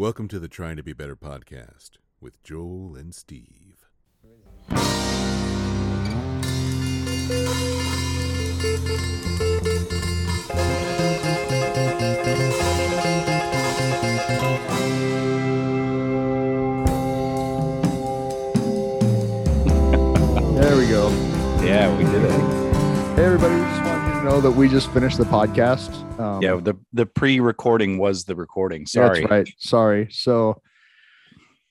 Welcome to the Trying to Be Better podcast with Joel and Steve. There we go. Yeah, we did it. Hey, everybody. We just wanted you to know that we just finished the podcast. Um, Yeah, the the pre-recording was the recording. Sorry. That's right. Sorry. So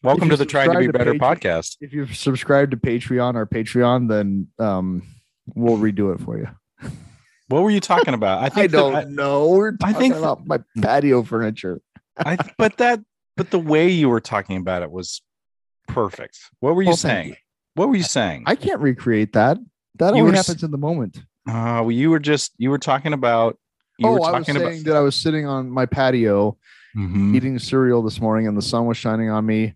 Welcome to the Trying to Be to Better Patreon- podcast. if you've subscribed to Patreon or Patreon, then um, we'll redo it for you. What were you talking about? I I don't that- know. We're I think- about my patio furniture. I, I but that but the way you were talking about it was perfect. What were you Well, saying? What were you saying? I can't recreate that. That You only were happens in the moment. Uh, well, you were just you were talking about you oh, were I was talking saying that I was sitting on my patio Mhm. eating cereal this morning, and the sun was shining on me,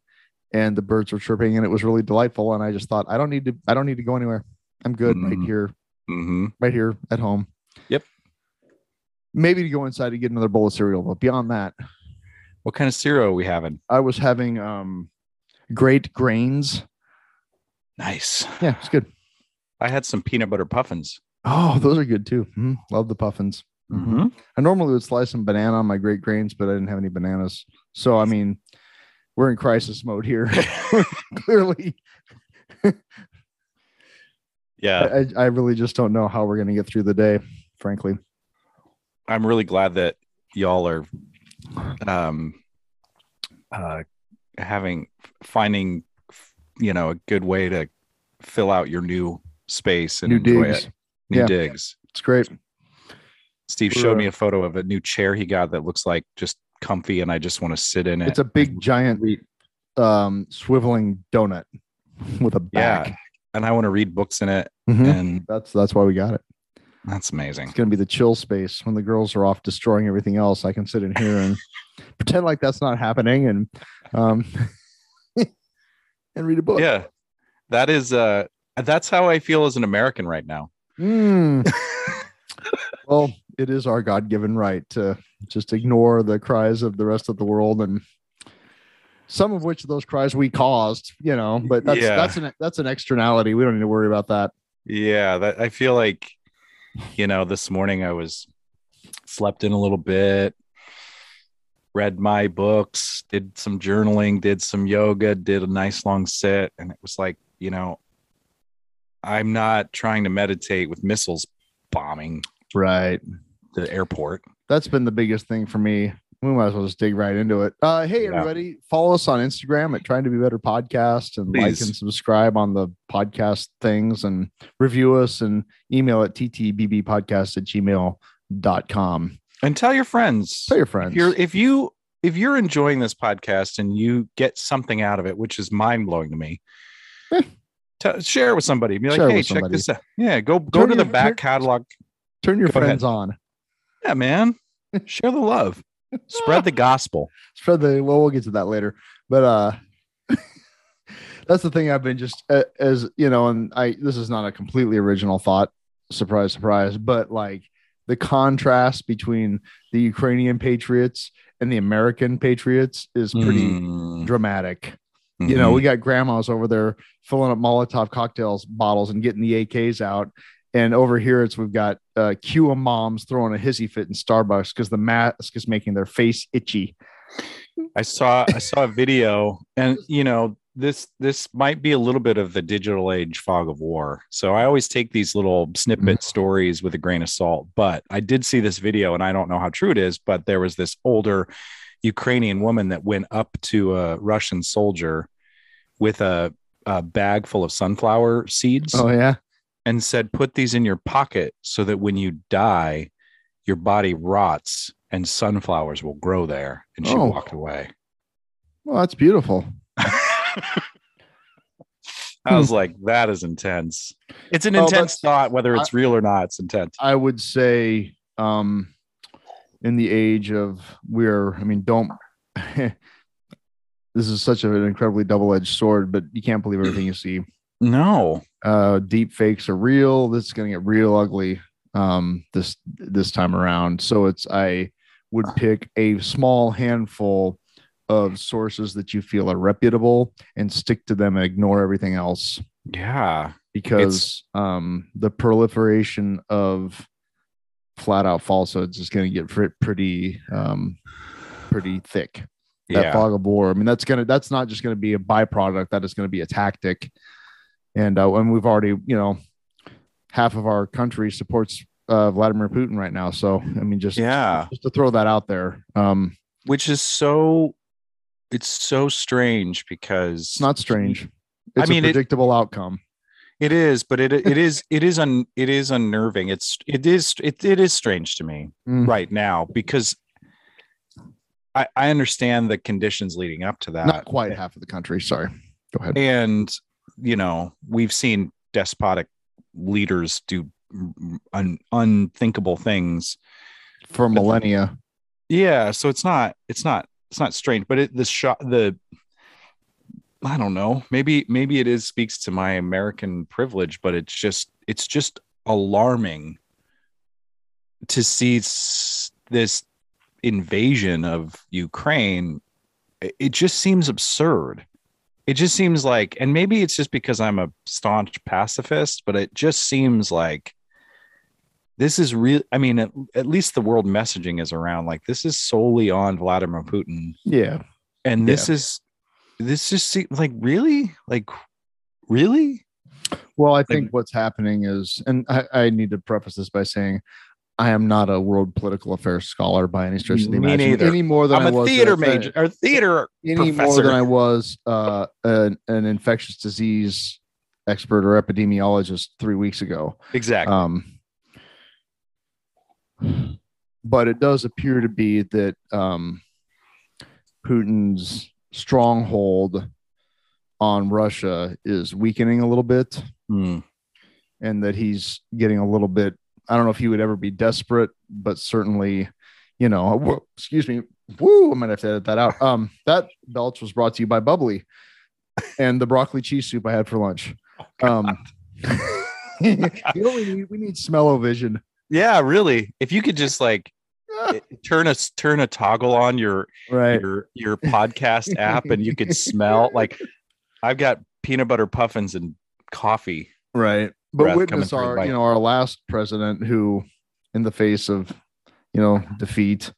and the birds were chirping, and it was really delightful. And I just thought, I don't need to. I don't need to go anywhere. I'm good right Mhm. here. Mhm. right here at home. Yep. Maybe to go inside to get another bowl of cereal, but beyond that, What kind of cereal are we having? I was having um great grains. Nice. Yeah, it's good. I had some peanut butter puffins. Oh, those are good too. Mhm. Love the puffins. Mhm. I normally would slice some banana on my great grains, but I didn't have any bananas. So I mean, we're in crisis mode here. Clearly, Yeah, I, I really just don't know how we're gonna get through the day, frankly. I'm really glad that y'all are um uh having finding you know a good way to fill out your new space and New enjoy digs. it. New Yeah. digs. It's great. Steve showed me a photo of a new chair he got that looks like just comfy and I just want to sit in it. It's a big giant um swiveling donut with a back. yeah. And I want to read books in it Mhm. and That's that's why we got it. that's amazing. It's gonna be the chill space when the girls are off destroying everything else. I can sit in here and pretend like that's not happening and um and read a book. Yeah. That is uh that's how I feel as an American right now. Mm. well, it is our God-given right to just ignore the cries of the rest of the world and some of which of those cries we caused, you know, but that's Yeah. that's an that's an externality. We don't need to worry about that. Yeah, that I feel like you know, this morning I was slept in a little bit, read my books, did some journaling, did some yoga, did a nice long sit and it was like, you know, I'm not trying to meditate with missiles bombing Right. the airport. that's been the biggest thing for me. We might as well just dig right into it. Uh, hey, Yeah. everybody, follow us on Instagram at Trying to Be Better Podcast and like and subscribe on the podcast things and review us and email at ttbbpodcast at gmail.com. And tell your friends. Tell your friends. If you're if you if you're enjoying this podcast and you get something out of it, which is mind blowing to me, Tell share it with somebody. Be like, Share hey, check somebody. this out. Yeah, go go Turn to the back turn- catalog. Turn your Go ahead. friends on. Yeah, man. Share the love. Spread the gospel. Spread the, well, we'll get to that later. But uh, that's the thing I've been just uh, as you know, and I, this is not a completely original thought. Surprise, surprise. But like the contrast between the Ukrainian patriots and the American patriots is pretty Mm, dramatic. You know, we got grandmas over there filling up Molotov cocktails bottles and getting the AKs out. And over here, it's we've got uh, Cuba moms throwing a hissy fit in Starbucks because the mask is making their face itchy. I saw I saw a video, and you know this this might be a little bit of the digital age fog of war. So I always take these little snippet stories with a grain of salt. But I did see this video, and I don't know how true it is, but there was this older Ukrainian woman that went up to a Russian soldier with a, a bag full of sunflower seeds Oh yeah, and said, "Put these in your pocket so that when you die, your body rots." And sunflowers will grow there. And she Oh. walked away. well that's beautiful. I was like, that is intense. It's an Well, intense thought, whether it's real or not. It's intense. I would say, um, in the age of we're, I mean, don't. this is such an incredibly double-edged sword, but you can't believe everything you see. No. uh deep fakes are real this is going to get real ugly um this this time around so it's i would pick a small handful of sources that you feel are reputable and stick to them and ignore everything else Yeah. because um, the proliferation of flat out falsehoods is going to get pretty um, pretty thick. That Yeah. fog of war. I mean, that's gonna that's not just going to be a byproduct. That is going to be a tactic. And uh, and we've already you know half of our country supports uh, Vladimir Putin right now. So I mean, just Yeah. just to throw that out there. Um, Which is so it's so strange because it's not strange. I mean, a it- predictable outcome. It is, but it it is it is un it is unnerving. It's it is it, it is strange to me Mm. right now because I I understand the conditions leading up to that. Not quite half of the country. Sorry. Go ahead. and you know we've seen despotic leaders do un, unthinkable things For millennia. yeah so it's not it's not it's not strange but it the shot the i don't know maybe maybe it is speaks to my american privilege but it's just it's just alarming to see s- this invasion of ukraine It- just seems absurd. It just seems like and maybe it's just because i'm a staunch pacifist but it just seems like this is real i mean at, at least the world messaging is around like this is solely on vladimir putin. Yeah. and this is this just seems like really? Like really? Well, I think what's happening is, and I, I need to preface this by saying, I am not a world political affairs scholar by any stretch of the imagination. Any more than I i'm a was theater uh, major or theater Any more professor. than I was uh, an, an infectious disease expert or epidemiologist three weeks ago. exactly Um, but it does appear to be that um, Putin's stronghold on Russia is weakening a little bit, Hmm. and that he's getting a little bit. I don't know if he would ever be desperate, but certainly, you know, whoa, excuse me. Woo, I might have to edit that out. Um, that belch was brought to you by Bubly and the broccoli cheese soup I had for lunch. Um, you know, we need we need smell-o-vision. yeah really if you could just like turn a turn a toggle on your right. your your podcast app and you could smell like I've got peanut butter puffins and coffee. Right. But witness our, you know, our last president who, in the face of, you know, defeat,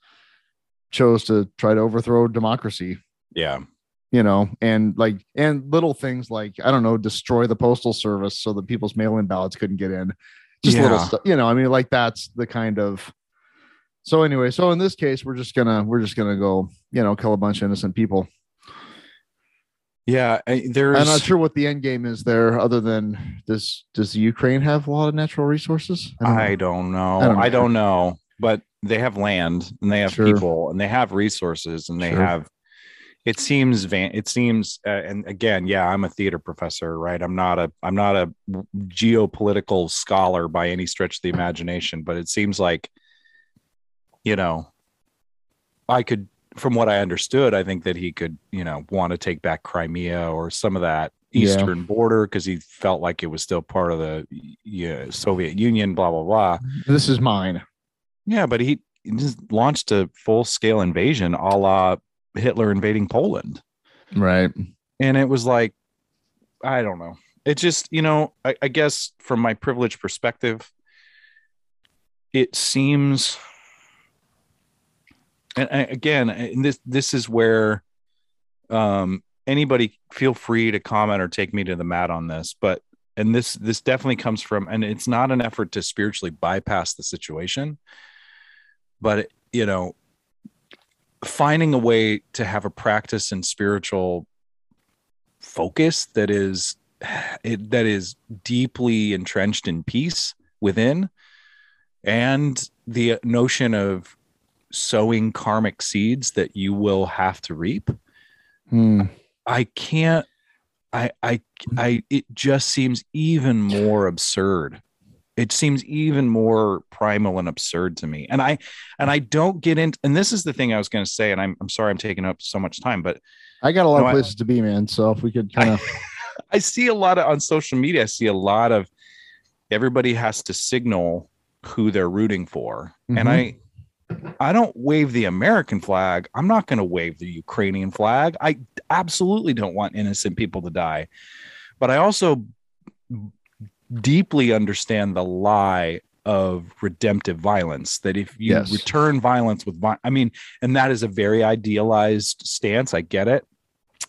chose to try to overthrow democracy, Yeah. you know, and like, and little things like, I don't know, destroy the postal service so that people's mail in ballots couldn't get in. Just little stuff, you know, I mean, like that's the kind of. So anyway, so in this case, we're just gonna we're just gonna go, you know, kill a bunch of innocent people. Yeah. I- There's I'm not sure what the end game is there, other than does does Ukraine have a lot of natural resources? don't know. I don't know. I don't I know. don't know. But they have land and they have Sure. people and they have resources and they Sure. have it seems van it seems uh, and again yeah i'm a theater professor right i'm not a i'm not a geopolitical scholar by any stretch of the imagination but it seems like you know i could from what i understood i think that he could you know want to take back crimea or some of that Yeah. eastern border because he felt like it was still part of the yeah, soviet union blah blah blah This is mine. yeah, but he he just launched a full scale invasion a la Hitler invading Poland. Right. And it was like, I don't know. It just, you know, I, I guess from my privileged perspective, it seems, and again, and this this is where um, anybody feel free to comment or take me to the mat on this, but and this this definitely comes from, and it's not an effort to spiritually bypass the situation, but you know, finding a way to have a practice in spiritual focus that is it, that is deeply entrenched in peace within and the notion of sowing karmic seeds that you will have to reap Hmm. i can't i i i it just seems even more absurd it seems even more primal and absurd to me and i and i don't get into and this is the thing i was going to say and i'm, I'm sorry i'm taking up so much time but I got a lot No, of I- places to be, man. So if we could kind of, I see a lot of on social media. I see a lot of everybody has to signal who they're rooting for, and I I don't wave the American flag. I'm not going to wave the Ukrainian flag. I absolutely don't want innocent people to die. But I also deeply understand the lie of redemptive violence that if you Yes. return violence with vi- I mean, and that is a very idealized stance. I get it.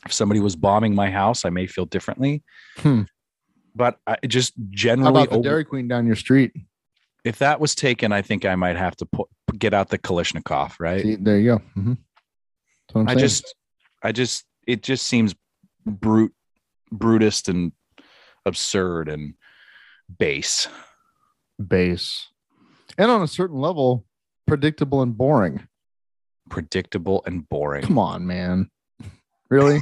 If somebody was bombing my house, I may feel differently. Hmm. But I just How generally about the over- Dairy Queen down your street? if that was taken, I think I might have to put, get out the Kalashnikov, right? See, there you go. Mhm. I'm I saying. just, I just, it just seems brute, brutist and absurd and base. base, and on a certain level, predictable and boring. predictable and boring. Come on, man. Really?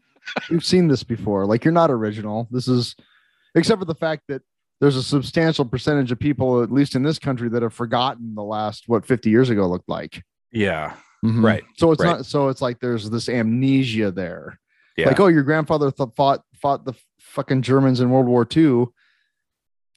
We've seen this before. Like you're not original. This is except for the fact that there's a substantial percentage of people, at least in this country, that have forgotten the last what 50 years ago looked like. Yeah, Mhm. Right, So it's right. not so it's like there's this amnesia there. yeah. Like, oh, your grandfather th- fought fought the fucking Germans in World War II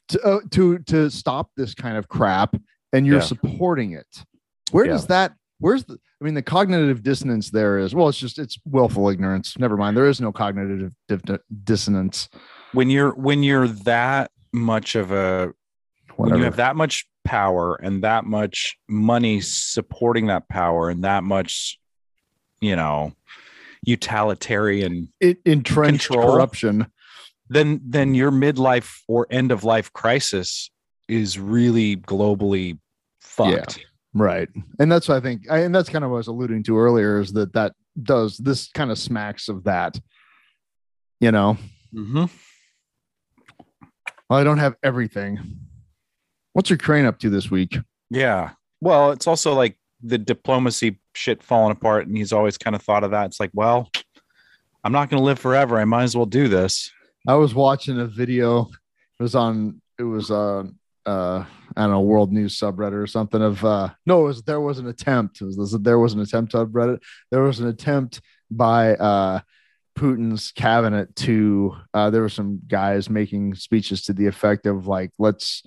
to uh, to to stop this kind of crap, and you're Yeah. supporting it. Where Yeah. does that? Where's the? I mean, the cognitive dissonance there is. Well, it's just it's willful ignorance. Never mind. There is no cognitive di- dissonance. when you're when you're that much of a when you have that much power and that much money supporting that power and that much, you know, utilitarian, it, entrenched control. corruption. then then your midlife or end of life crisis is really globally fucked. Right. And that's what I think. I, and that's kind of what I was alluding to earlier is that that does this kind of smacks of that. You know, Mm-hmm. Well, I don't have everything. What's your crane up to this week? Yeah. Well, it's also like the diplomacy shit falling apart, and he's always kind of thought of that. It's like, well, I'm not going to live forever. I might as well do this. I was watching a video. It was on. It was uh uh I don't know World News subreddit or something of uh no it was there was an attempt. It was, there was an attempt on Reddit. There was an attempt by uh Putin's cabinet to uh there were some guys making speeches to the effect of like let's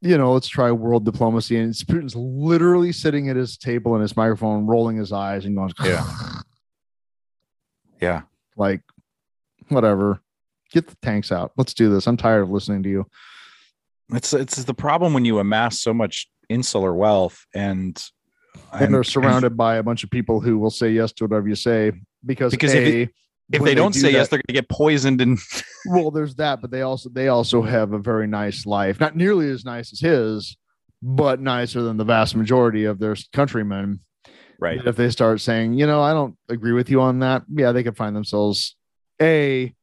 you know let's try world diplomacy. And it's Putin's literally sitting at his table and his microphone rolling his eyes and going Yeah. Yeah. like whatever. Get the tanks out. Let's do this. I'm tired of listening to you. It's it's the problem when you amass so much insular wealth and and they're surrounded by a bunch of people who will say yes to whatever you say because Because if A, if when they don't do say yes, they're going to get poisoned and well there's that but they also they also have a very nice life not nearly as nice as his but nicer than the vast majority of their countrymen right. that if they start saying you know i don't agree with you on that yeah they could find themselves a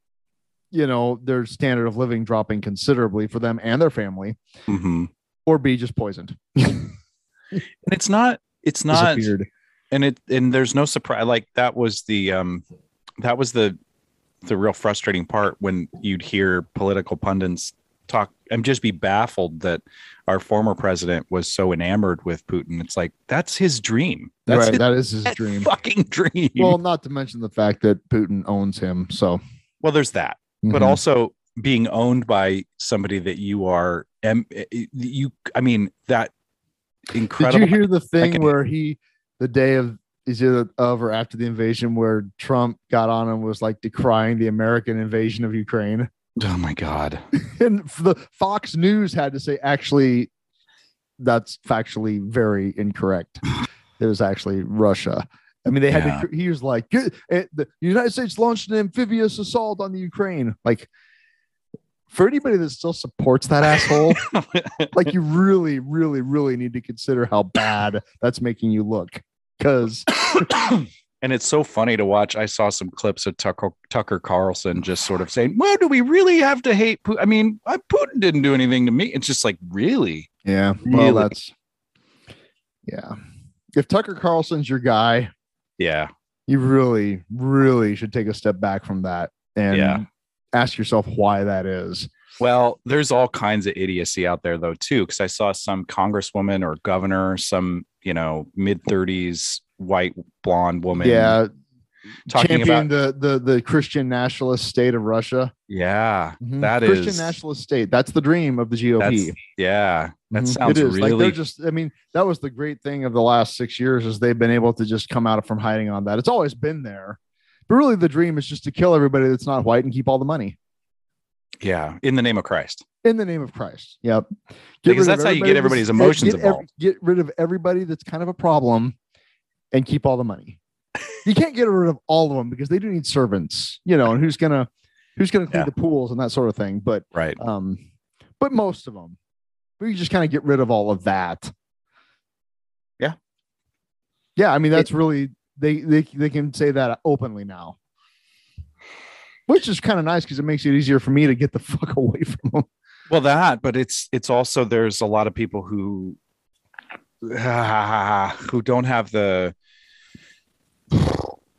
you know their standard of living dropping considerably for them and their family Mhm. or b just poisoned And it's not it's not disappeared and it and there's no surprise like that was the um that was the the real frustrating part when you'd hear political pundits talk and just be baffled that our former president was so enamored with Putin. It's like that's his dream. That's right his that is his dream fucking dream. well not to mention the fact that putin owns him so well, there's that. But Mhm. also being owned by somebody that you are em- you I mean that incredible Did you hear the thing where he, the day of, is it of or after the invasion, where Trump got on and was like decrying the American invasion of Ukraine? Oh my god. And the Fox News had to say, actually, that's factually very incorrect. It was actually Russia. I mean, they had Yeah. to, he was like, "Good- eh, the United States launched an amphibious assault on the Ukraine. Like, for anybody that still supports that asshole, like you really, really, really need to consider how bad that's making you look. Because and it's so funny to watch. I saw some clips of Tucker Tucker Carlson just sort of saying, "Well, do we really have to hate Putin? I mean, Putin didn't do anything to me." It's just like, really? yeah, Really? well, that's yeah. If Tucker Carlson's your guy, Yeah, you really, really should take a step back from that and Yeah. ask yourself why that is. Well, there's all kinds of idiocy out there though too, because I saw some congresswoman or governor, some you know mid 30s white blonde woman, Yeah, talking champion about the the the Christian nationalist state of Russia. yeah, Mhm. that Christian is nationalist state. That's the dream of the GOP. yeah, that Mhm. sounds it is. like really they're just. I mean, that was the great thing of the last six years is they've been able to just come out from hiding on that. It's always been there, but really the dream is just to kill everybody that's not white and keep all the money yeah, in the name of Christ. in the name of Christ. Yep. Get Because that's how you get everybody's emotions get, involved. get rid of everybody that's kind of a problem, and keep all the money. you can't get rid of all of them because they do need servants, you know, and who's gonna who's gonna clean Yeah. the pools and that sort of thing. But Right. um, but most of them, we just kind of get rid of all of that. Yeah. Yeah, I mean that's really they they they can say that openly now, which is kind of nice because it makes it easier for me to get the fuck away from them. Well, that, but it's it's also there's a lot of people who who don't have the.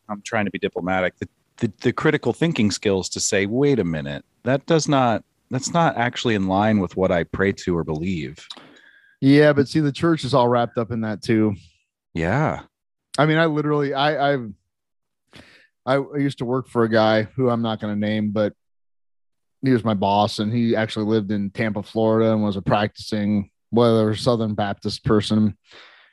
I'm trying to be diplomatic. The, the the critical thinking skills to say, wait a minute, that does not that's not actually in line with what I pray to or believe. Yeah, but see, the church is all wrapped up in that too. Yeah. I mean, I literally, I, I've, I I used to work for a guy who I'm not going to name, but he was my boss, and he actually lived in Tampa, Florida, and was a practicing whether Southern Baptist person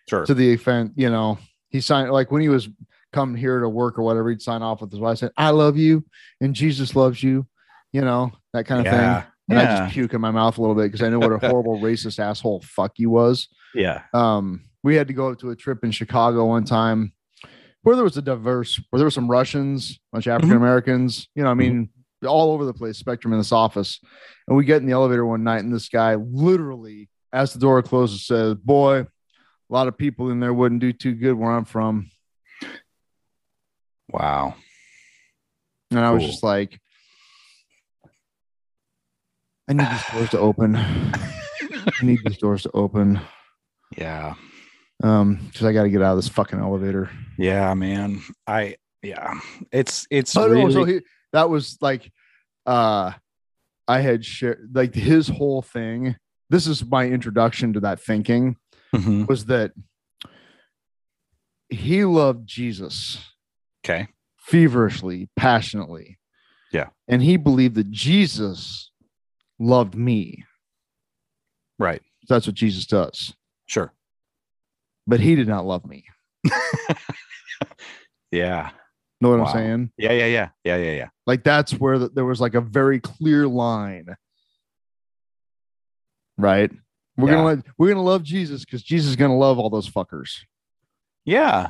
Sure. to the event. You know, he signed like when he was coming here to work or whatever, he'd sign off with his wife, saying, "I love you," and Jesus loves you. You know that kind of yeah. thing. And I just puke in my mouth a little bit because I know what a horrible racist asshole fuck he was yeah. um we had to go up to a trip in chicago one time where there was a diverse where there were some russians a bunch of mm-hmm. african americans you know i mean mm-hmm. all over the place spectrum in this office and we get in the elevator one night and this guy literally as the door closes says boy a lot of people in there wouldn't do too good where i'm from Wow. and i was Cool. just like i need these doors to open i need these doors to open Yeah. Um because i got to get out of this fucking elevator Yeah, man. I yeah. It's it's Oh, really no, so he, that was like uh I had shared like his whole thing. This is my introduction to that thinking Mhm. was that he loved Jesus okay. feverishly, passionately. Yeah. And he believed that Jesus loved me. Right. That's what Jesus does. Sure. But he did not love me. Yeah. Know what Wow. I'm saying? Yeah. Yeah. Yeah. Yeah. Yeah. Yeah. Like that's where the, there was like a very clear line. Right? We're Yeah. gonna let, we're gonna love Jesus because Jesus is gonna love all those fuckers. Yeah.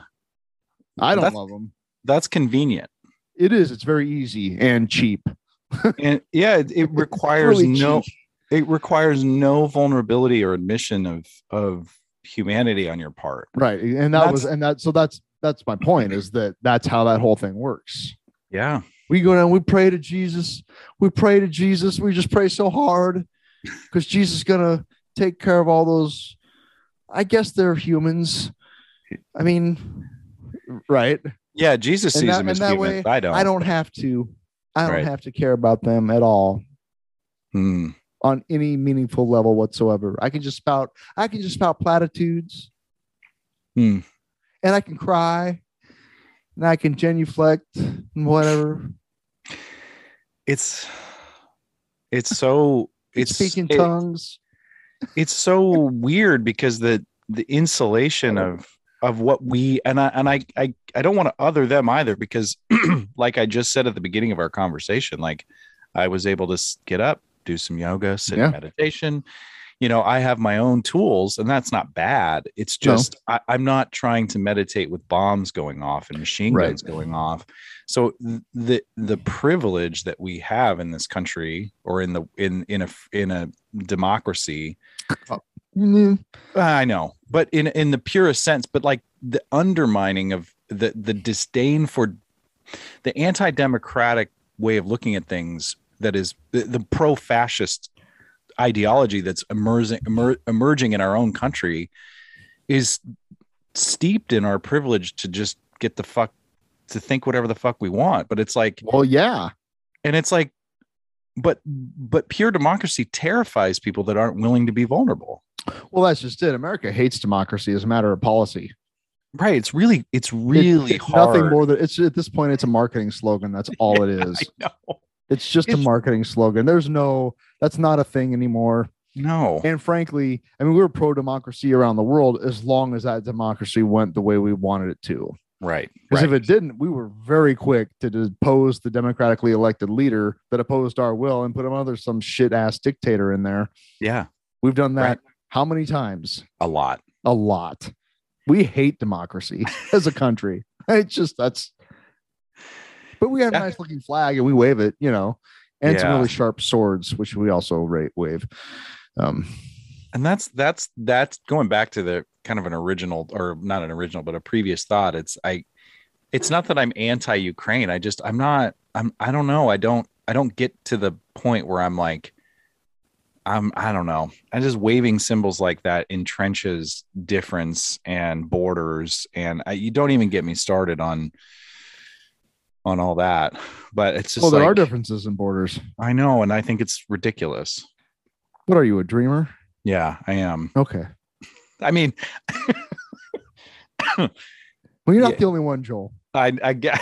I don't That's- love them. That's convenient. It is. It's very easy and cheap. And yeah, it, it requires Really no cheap. it requires no vulnerability or admission of of humanity on your part. Right. And that was and that so that's that's my point is that that's how that whole thing works. Yeah. We go down, we pray to Jesus, we pray to Jesus, we just pray so hard because Jesus is gonna take care of all those. I guess they're humans. I mean, right. Yeah. Jesus And sees that- them as that humans. way, I don't. I don't have to. I don't Right. have to care about them at all Hmm. On any meaningful level whatsoever. I can just spout. I can just spout platitudes, Hmm. and I can cry, and I can genuflect and whatever. It's it's so it's speaking it- tongues. it's so weird because the the insulation of of what we and I and I I, I don't want to other them either because like I just said at the beginning of our conversation, like I was able to get up, do some yoga, sit Yeah. in meditation. You know, I have my own tools, and that's not bad. It's No. just I, I'm not trying to meditate with bombs going off and machine Right. guns going off. So the the privilege that we have in this country or in the in in a in a democracy Mm, I know, but in in the purest sense, but like the undermining of the the disdain for the anti-democratic way of looking at things that is the, the pro-fascist ideology that's emerging emer, emerging in our own country is steeped in our privilege to just get the fuck to think whatever the fuck we want but it's like Well, yeah. and it's like but but pure democracy terrifies people that aren't willing to be vulnerable Well, that's just it. America hates democracy as a matter of policy. right. It's really, it's really it's hard. nothing more than it's at this point it's a marketing slogan that's all it is I know. It's just a marketing slogan there's no that's not a thing anymore No. and frankly i mean we were pro democracy around the world as long as that democracy went the way we wanted it to Right. because right. if it didn't we were very quick to depose the democratically elected leader that opposed our will and put another some shit ass dictator in there yeah, we've done that Right. how many times a lot. a lot. We hate democracy as a country. It's just that's. But we have a nice looking flag and we wave it, you know, and some really sharp swords, which we also ra- wave. Um, and that's that's that's going back to the kind of an original or not an original but a previous thought. It's i it's not that i'm anti-ukraine. I just i'm not i'm i don't know. I don't i don't get to the point where i'm like i'm i don't know. I just waving symbols like that entrenches difference and borders. And I, you don't even get me started on on all that but it's just well, there are differences in borders. i know and i think it's ridiculous What are you, a dreamer? yeah i am Okay. i mean Well, you're not Yeah. the only one, Joel. I, I get.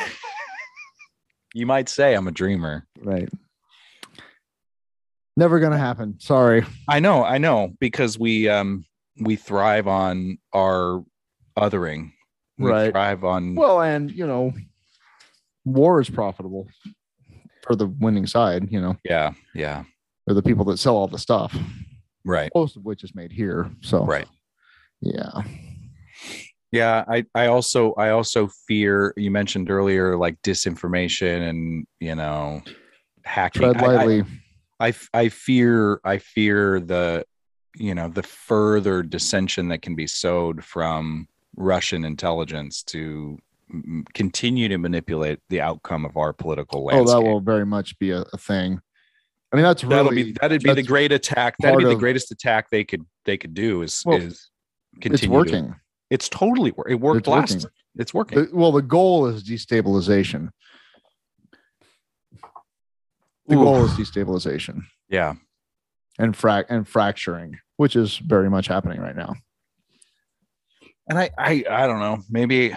you might say I'm a dreamer. Right. Never gonna happen. Sorry. I know, I know, because we um we thrive on our othering. We Right. thrive on Well, and you know, war is profitable for the winning side. You know, yeah, yeah, or the people that sell all the stuff. right, Most of which is made here. So right. Yeah. Yeah, I I also I also fear you mentioned earlier like disinformation and you know hacking. Tread I- I- lightly. I, I fear I fear the you know the further dissension that can be sowed from Russian intelligence to continue to manipulate the outcome of our political landscape. oh, that will very much be a, a thing. I mean, that's that'll be that'd be the great attack. That'd be the of- greatest attack they could they could do is Well, is it's continue. to- working. it's totally wor- it worked It's last. working. It's working. The- well, the goal is destabilization. The Ooh. goal is destabilization yeah. and frac and fracturing, which is very much happening right now. And I, I, I don't know. Maybe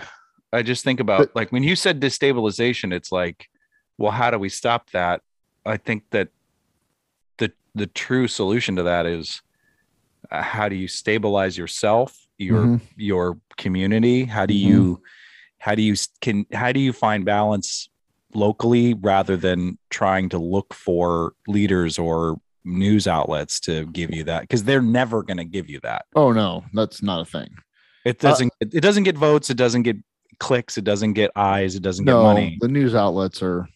I just think about But- like when you said destabilization, it's like, well, how do we stop that? I think that the the true solution to that is uh, how do you stabilize yourself, your Mhm. your community? How do Mhm. you how do you can how do you find balance locally rather than trying to look for leaders or news outlets to give you that because they're never going to give you that. Oh no, that's not a thing. It Uh, doesn't. it, it doesn't get votes. It doesn't get clicks. It doesn't get eyes. It doesn't get No, money. the news outlets are.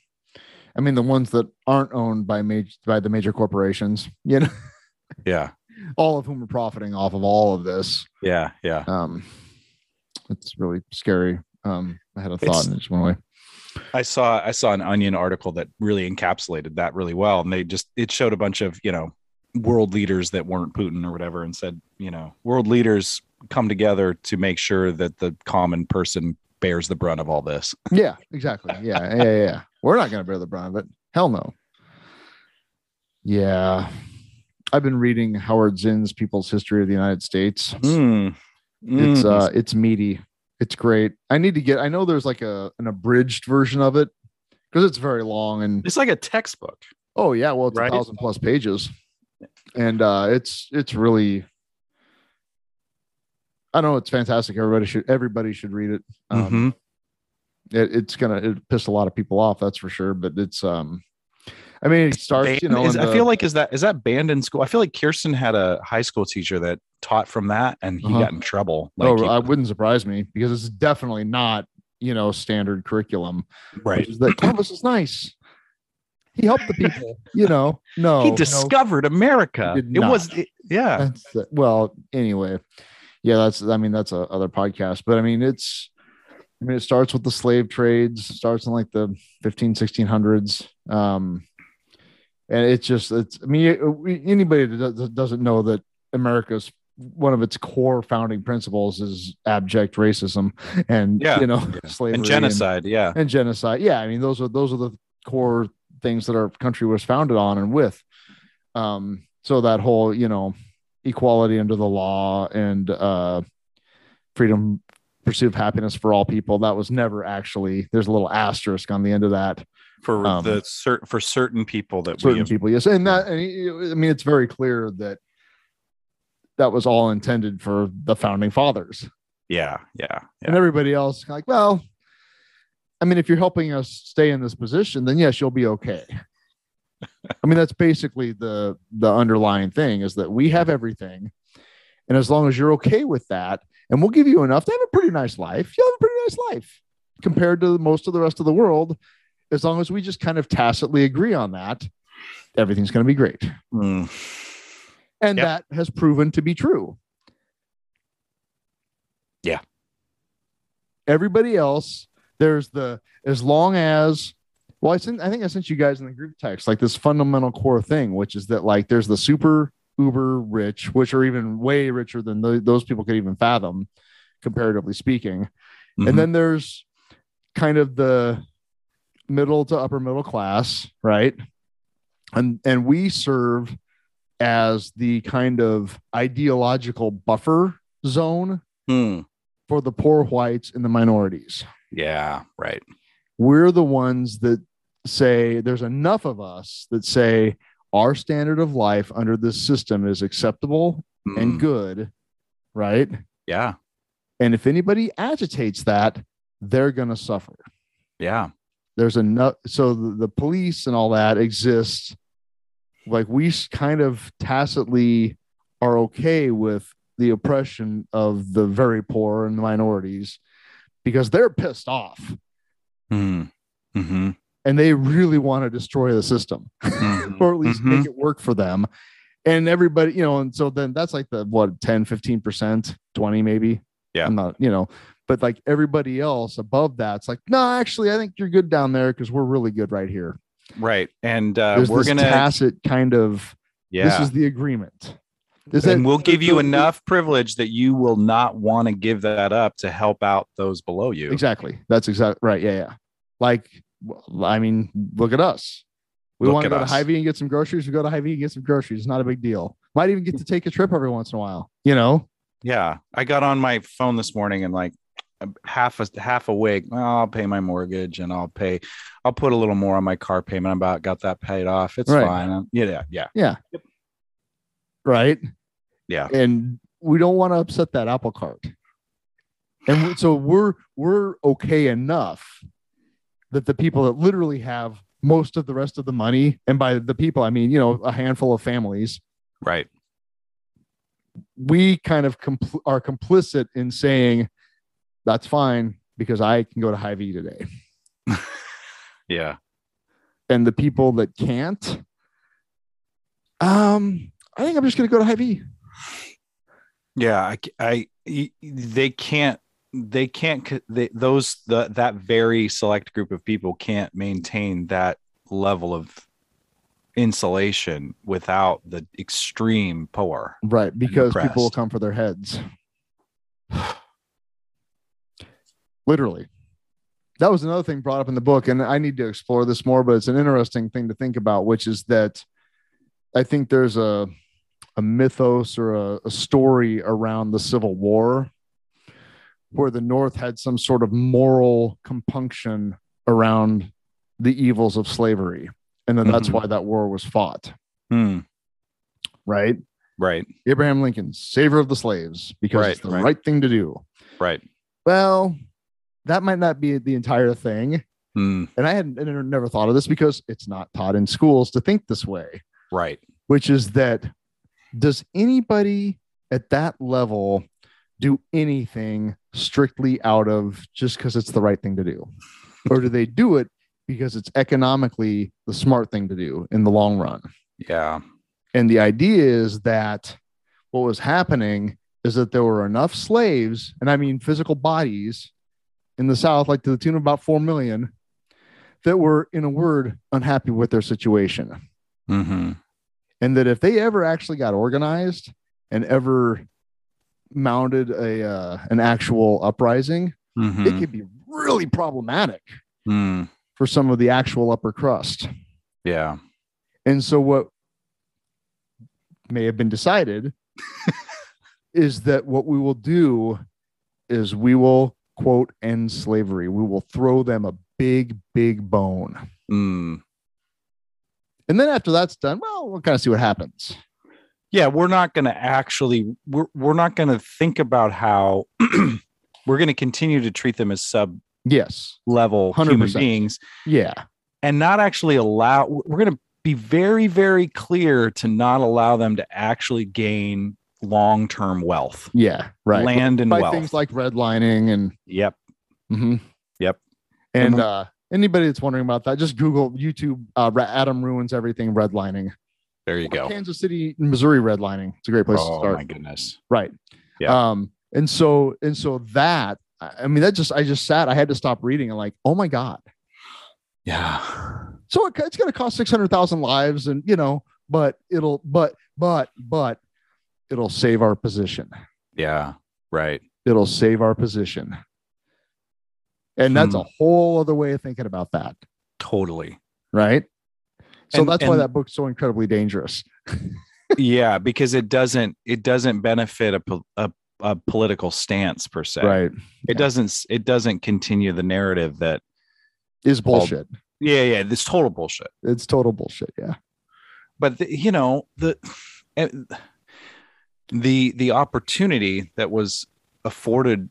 I mean, the ones that aren't owned by major by the major corporations, you know, Yeah, all of whom are profiting off of all of this. yeah, yeah. Um, it's really scary. Um, I had a thought It's- and it just went away. I saw. I saw an Onion article that really encapsulated that really well, and they just it showed a bunch of you know world leaders that weren't Putin or whatever, and said you know world leaders come together to make sure that the common person bears the brunt of all this. Yeah, exactly. Yeah, yeah, yeah. We're not going to bear the brunt of it. Hell no. Yeah. I've been reading Howard Zinn's People's History of the United States. Mm. It's Mm. uh it's meaty. It's great. I need to get I know there's like a an abridged version of it because it's very long and it's like a textbook. oh yeah, well it's Right. a thousand plus pages. And uh it's it's really I know, it's fantastic. Everybody should everybody should read it. Um, Mhm. it, it's gonna it piss a lot of people off that's for sure but it's um i mean it starts you know is- in I feel like is that is that banned in school? I feel like Kirsten had a high school teacher that taught from that, and he Uh-huh. got in trouble. Like oh he- i wouldn't surprise me because it's definitely not you know standard curriculum right. is that columbus is nice he helped the people you know no he no, discovered America. he It was it- yeah. that's well anyway yeah that's i mean that's a other podcast but i mean it's i mean it starts with the slave trades starts in like the 15 1600s um and it's just it's i mean anybody that does- doesn't know that america's one of its core founding principles is abject racism and Yeah. you know Yeah. slavery and genocide. yeah. and genocide. Yeah, I mean those are those are the core things that our country was founded on and with. Um, so that whole you know equality under the law and uh, freedom pursuit of happiness for all people. That was never actually. There's a little asterisk on the end of that. for Um, the certain for certain people that we Certain have, people, yes, and that. And I mean, it's very clear that that was all intended for the founding fathers. yeah yeah and everybody else like well i mean if you're helping us stay in this position then yes you'll be okay i mean that's basically the the underlying thing is that we have everything and as long as you're okay with that and we'll give you enough to have a pretty nice life you'll have a pretty nice life compared to most of the rest of the world as long as we just kind of tacitly agree on that everything's going to be great Mm, and Yep. that has proven to be true. Yeah. Everybody else, there's the as long as well, I sent I think I sent you guys in the group text like this fundamental core thing, which is that like there's the super uber rich, which are even way richer than tho- those people could even fathom, comparatively speaking. mhm. And then there's kind of the middle to upper middle class, right? And and we serve as the kind of ideological buffer zone Hmm. for the poor whites and the minorities. yeah right We're the ones that say there's enough of us that say our standard of life under this system is acceptable and Mm, good, right? yeah. And if anybody agitates that, they're going to suffer. yeah. There's enough so the, the police and all that exists like we kind of tacitly are okay with the oppression of the very poor and the minorities because they're pissed off. Mm, mhm, and they really want to destroy the system mhm, or at least mhm. make it work for them. And everybody you know and so then that's like the what 10 15% 20 maybe? Yeah. i'm not you know but like everybody else above that it's like no actually i think you're good down there because we're really good right here. Right and uh, there's we're gonna tacit kind of yeah. this is the agreement. Is and that- we'll give you enough privilege that you will not want to give that up to help out those below you. Exactly. That's exactly right yeah yeah. Like i mean look at us we Look want to go to us. Hy-Vee and get some groceries. We go to Hy-Vee and get some groceries. It's not a big deal. Might even get to take a trip every once in a while. You know, yeah i got on my phone this morning and like half a half a week well, i'll pay my mortgage and i'll pay i'll put a little more on my car payment i'm about got that paid off it's Right. fine Um, yeah yeah yeah, right. yeah and we don't want to upset that apple cart. And so we're we're okay enough that the people that literally have most of the rest of the money, and by the people I mean you know a handful of families, right. we kind of compl- are complicit in saying that's fine because I can go to Hy-Vee today, yeah. And the people that can't, um, I think I'm just going to go to Hy-Vee. Yeah, I, I, they can't, they can't, they, those, the, that very select group of people can't maintain that level of insulation without the extreme poor. Right, because people will come for their heads. Literally. That was another thing brought up in the book, and I need to explore this more, but it's an interesting thing to think about, which is that I think there's a a mythos or a, a story around the Civil War where the North had some sort of moral compunction around the evils of slavery. And then that's Mhm. why that war was fought, Hmm, right? right, Abraham Lincoln, savior of the slaves, because it's the right. right. thing to do. right. Well, that might not be the entire thing. Hmm, And I had never thought of this because it's not taught in schools to think this way, right. which is that does anybody at that level do anything strictly out of just because it's the right thing to do? or do they do it because it's economically the smart thing to do in the long run? Yeah. And the idea is that what was happening is that there were enough slaves, and I mean physical bodies in the South, like to the tune of about 4 million, that were, in a word, unhappy with their situation. hmm And that if they ever actually got organized and ever mounted a uh, an actual uprising, hmm it could be really problematic Hmm. for some of the actual upper crust. Yeah. And so what may have been decided is that what we will do is we will quote end slavery. We will throw them a big, big bone. Mm. And then after that's done, well, we'll kind of see what happens. Yeah, we're not going to actually we're we're not going to think about how we're going to continue to treat them as sub Yes. level human 100%. beings Yeah. and not actually allow we're going to be very very clear to not allow them to actually gain long-term wealth Yeah. Right. land and By wealth things like redlining and yep Mhm. Yep. And uh, anybody that's wondering about that, just Google YouTube. Uh, Adam ruins everything redlining. There you go Kansas City, Missouri redlining. It's a great place to start. oh my goodness Right. Yeah. Um. And so and so that I I mean that just I just sat. I had to stop reading and like, oh my god. yeah So it, it's going to cost six hundred thousand lives, and you know, but it'll but but but it'll save our position. yeah right It'll save our position. And that's Hmm. a whole other way of thinking about that. totally right? So And- that's why that book's so incredibly dangerous. yeah because it doesn't it doesn't benefit a, a, a political stance per se Right. it doesn't it doesn't continue the narrative that Is bullshit. yeah yeah this total bullshit It's total bullshit. Yeah. but the, you know the eh, the the opportunity that was afforded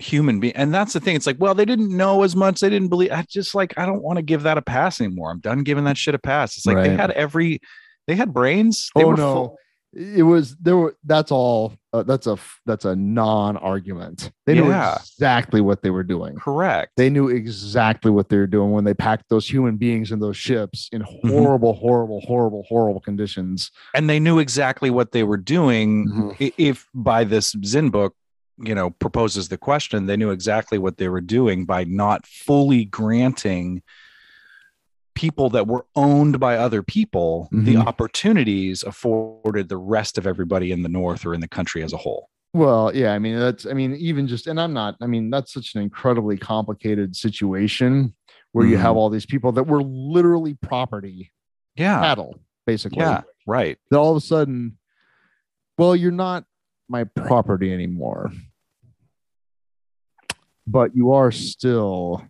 human being and that's the thing it's like well they didn't know as much they didn't believe i just like i don't want to give that a pass anymore i'm done giving that shit a pass it's like they had every they had brains they Oh were no. full- It was there were that's all uh, that's a that's a non-argument. They knew exactly what they were doing. correct They knew exactly what they were doing when they packed those human beings in those ships in Mm-hmm. horrible, horrible, horrible, horrible conditions. and they knew exactly what they were doing Mm-hmm. if by this Zinn book, you know, proposes the question, they knew exactly what they were doing by not fully granting people that were owned by other people the Mhm. opportunities afforded the rest of everybody in the North or in the country as a whole. Well, yeah, I mean that's I mean even just and I'm not I mean that's such an incredibly complicated situation where you Mhm. have all these people that were literally property Yeah. cattle basically. Yeah. Right. That all of a sudden well you're not my property anymore. But you are still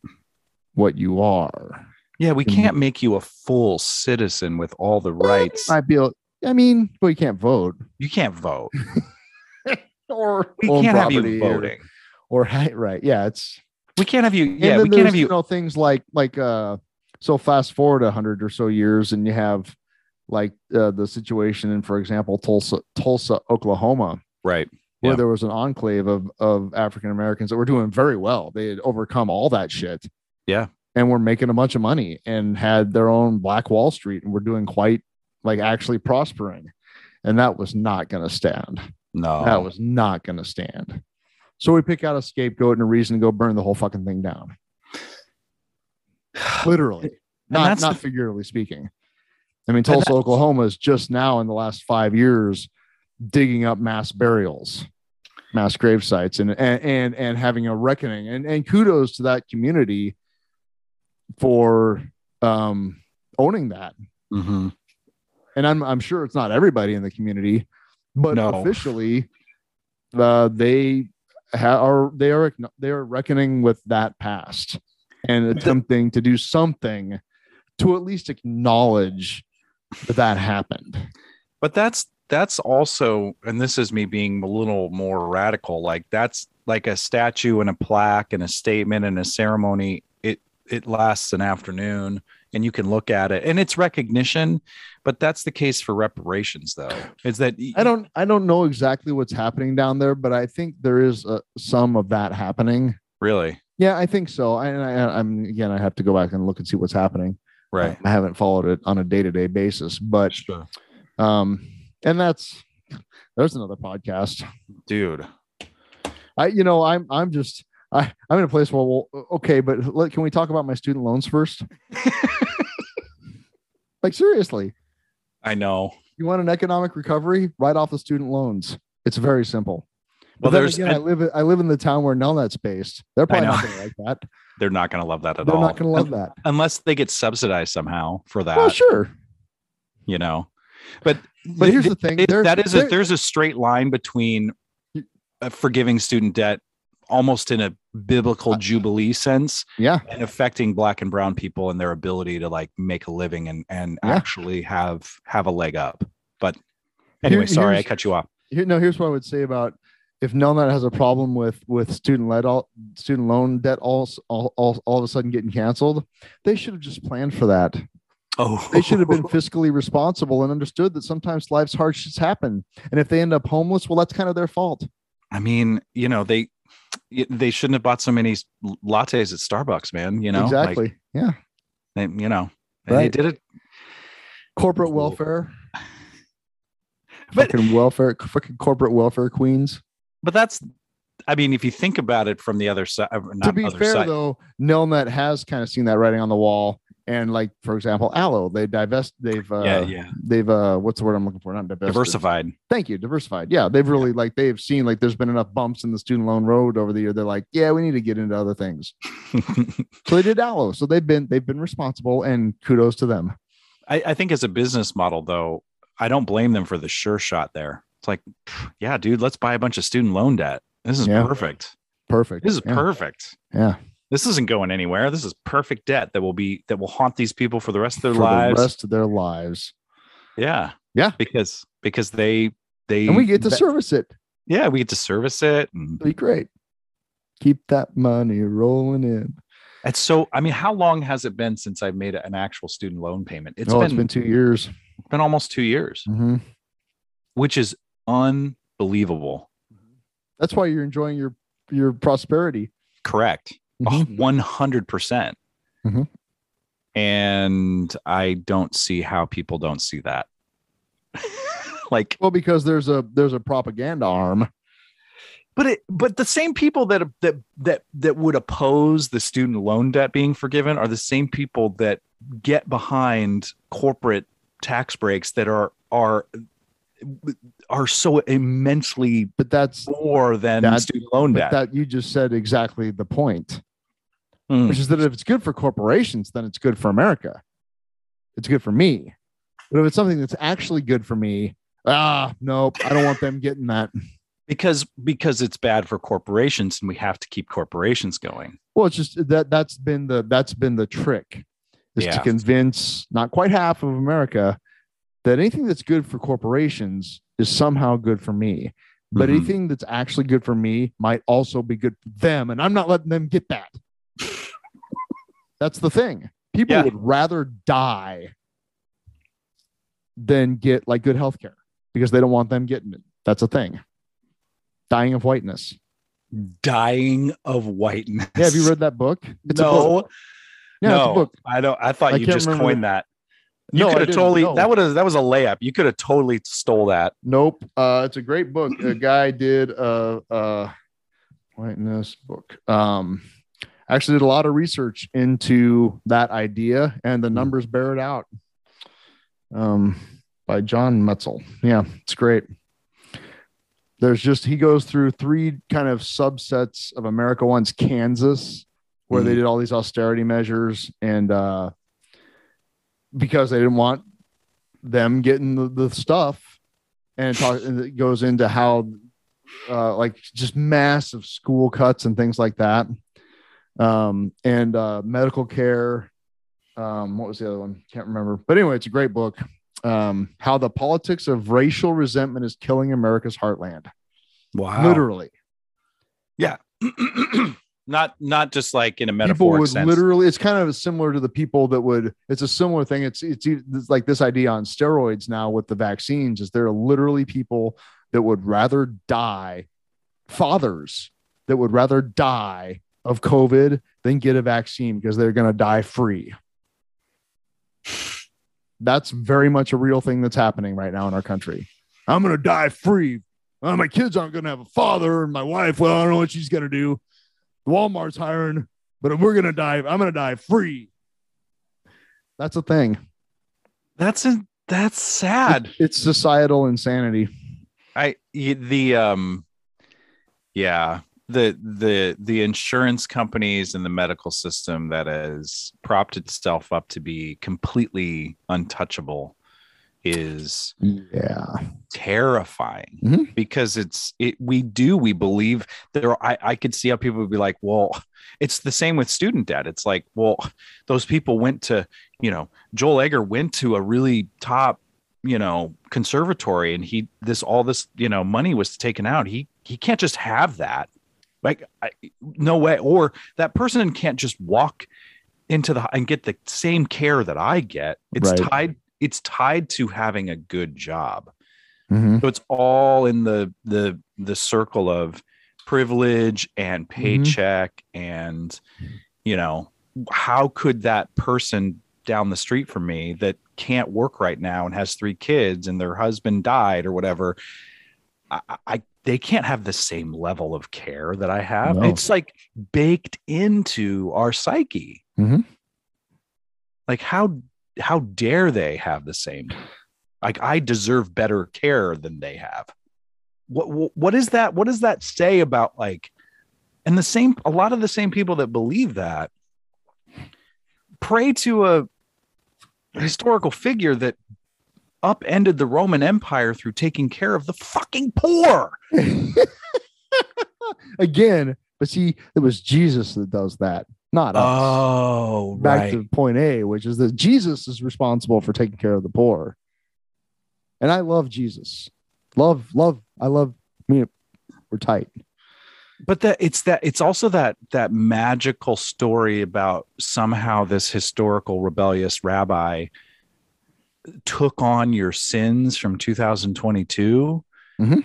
what you are. Yeah. We can't make you a full citizen with all the rights. I feel I mean, but you can't vote You can't vote. or We can't have you property or- voting. or, right. Yeah, it's We can't have you. Yeah. We can't have you. you know things like like uh so fast forward a hundred or so years and you have like uh, the situation in for example Tulsa Tulsa Oklahoma Right. Where Yeah. there was an enclave of of African Americans that were doing very well. They had overcome all that shit. Yeah. and were making a bunch of money and had their own Black Wall Street and were doing quite like actually prospering. And that was not going to stand. No. that was not going to stand. So we pick out a scapegoat and a reason to go burn the whole fucking thing down. Literally. Not not the- figuratively speaking. I mean tulsa oklahoma is just now in the last five years digging up mass burials mass grave sites and and and, and having a reckoning and and kudos to that community for um owning that Mhm. and i'm i'm sure it's not everybody in the community but No. officially uh they ha- are they are they are reckoning with that past and attempting to do something to at least acknowledge that that happened but that's that's also and this is me being a little more radical like that's like a statue and a plaque and a statement and a ceremony it it lasts an afternoon and you can look at it. And it's recognition but that's the case for reparations though is that i don't i don't know exactly what's happening down there but i think there is uh some of that happening. Really? Yeah i think so. I, and I, i'm again i have to go back and look and see what's happening. Right. I haven't followed it on a day-to-day basis but sure. um and that's there's another podcast. Dude. I you know i'm i'm just i i'm in a place where well okay but let, can we talk about my student loans first? Like seriously. I know. You want an economic recovery? Write off the student loans. It's very simple. Well but then there's again, I live I live in the town where Nelnet's based. They're probably not going to like that. they're not going to love that at all. They're not going to love that. unless they get subsidized somehow for that Well, sure, you know. But but here's the thing: there's, that is a there's a straight line between uh, forgiving student debt almost in a biblical jubilee sense Yeah. and affecting black and brown people and their ability to like make a living and and Yeah. actually have have a leg up. But anyway, Here- sorry I cut you off. Here, no, here's what I would say about if Nelnet has a problem with with student led all student loan debt all, all all all of a sudden getting canceled, they should have just planned for that. Oh, They should have been fiscally responsible and understood that sometimes life's hardships happen. And if they end up homeless, well, that's kind of their fault. I mean, you know, they they shouldn't have bought so many lattes at Starbucks, man. You know, Like, exactly. yeah. they, you know, and they did it. Corporate welfare. But- fucking welfare, fucking corporate welfare queens. But that's, I mean, if you think about it from the other side, uh, not to be fair, side, though, Nelnet has kind of seen that writing on the wall. And like, for example, ALLO they divest, they've, uh, yeah, yeah, they've, uh, what's the word I'm looking for? Not divested. diversified. Thank you, diversified. Yeah, they've really like they've seen like there's been enough bumps in the student loan road over the year. They're like, yeah, we need to get into other things. So they did ALLO So they've been they've been responsible, and kudos to them. I, I think as a business model, though, I don't blame them for the sure shot there. It's like, yeah, dude, let's buy a bunch of student loan debt. This is Yeah. perfect. Perfect. This is yeah. perfect. Yeah, This isn't going anywhere. This is perfect debt that will be that will haunt these people for the rest of their for lives. the rest of their lives, yeah, Yeah. because because they they and we get to that- service it. yeah we get to service it and It'll be great. Keep that money rolling in. it's so i mean how long has it been since i've made an actual student loan payment It's oh, been it's been two years. been almost two years Mhm. which is unbelievable That's why you're enjoying your your prosperity. correct Mhm. 100% Mhm. and i don't see how people don't see that like Well, because there's a there's a propaganda arm. but it but the same people that that that that would oppose the student loan debt being forgiven are the same people that get behind corporate tax breaks that are are are so immensely But that's more than That- student loan debt. that you just said exactly the point. Mm. which is that if it's good for corporations, then it's good for America. It's good for me. But if it's something that's actually good for me, ah, nope, I don't want them getting that. because because it's bad for corporations and we have to keep corporations going. Well, it's just that that's been the that's been the trick is to convince not quite half of America that anything that's good for corporations is somehow good for me. But Mhm. anything that's actually good for me might also be good for them. And I'm not letting them get that. That's the thing. People Yeah. would rather die than get like good health care because they don't want them getting it. That's a thing. Dying of whiteness. Dying of whiteness. Yeah, have you read that book? It's no, book. Yeah, no, book. I don't. I thought I you just coined that. You No, could have totally. No. That would have. That was a layup. You could have totally stole that. Nope. Uh, it's a great book. A guy did a, a whiteness book. Um, actually did a lot of research into that idea, and the numbers bear it out. Um, by John Metzl. Yeah, it's great. There's just he goes through three kind of subsets of America. One's Kansas, where they Mhm. did all these austerity measures, and uh, because they didn't want them getting the, the stuff and, it talk, and it goes into how uh, like just massive school cuts and things like that um, and uh, medical care um, what was the other one can't remember but anyway it's a great book um, how the politics of racial resentment is killing america's heartland Wow. literally Yeah. not not just like in a people would sense. literally it's kind of similar to the people that would it's a similar thing it's it's, it's like this idea on steroids now with the vaccines is there are literally people that would rather die fathers that would rather die of covid than get a vaccine because they're going to die free that's very much a real thing that's happening right now in our country i'm going to die free Uh, my kids aren't going to have a father and my wife well i don't know what she's going to do Walmart's hiring, but if we're gonna die. I'm gonna die free. That's a thing. That's a, that's sad. It's societal insanity. I the um yeah the the the insurance companies and the medical system that has propped itself up to be completely untouchable is Yeah. terrifying Mhm. because it's it we do we believe there I, I could see how people would be like well it's the same with student debt it's like well those people went to you know joel egger went to a really top you know conservatory and he this all this you know money was taken out he he can't just have that like I, no way or that person can't just walk into the and get the same care that i get it's Right. tied it's tied to having a good job Mhm. so it's all in the the the circle of privilege and paycheck and you know how could that person down the street from me that can't work right now and has three kids and their husband died or whatever I, I they can't have the same level of care that I have. No. It's like baked into our psyche. Mhm. Like how how dare they have the same? Like I deserve better care than they have. What what, what is that? What does that say about like? And the same, a lot of the same people that believe that pray to a historical figure that upended the Roman Empire through taking care of the fucking poor. Again, but see, it was Jesus that does that, not us. Oh, Back right. to point A, which is that Jesus is responsible for taking care of the poor. And I love Jesus. Love, love, I love me. We're tight. but that it's that it's also that that magical story about somehow this historical rebellious rabbi took on your sins from 2022 Mhm.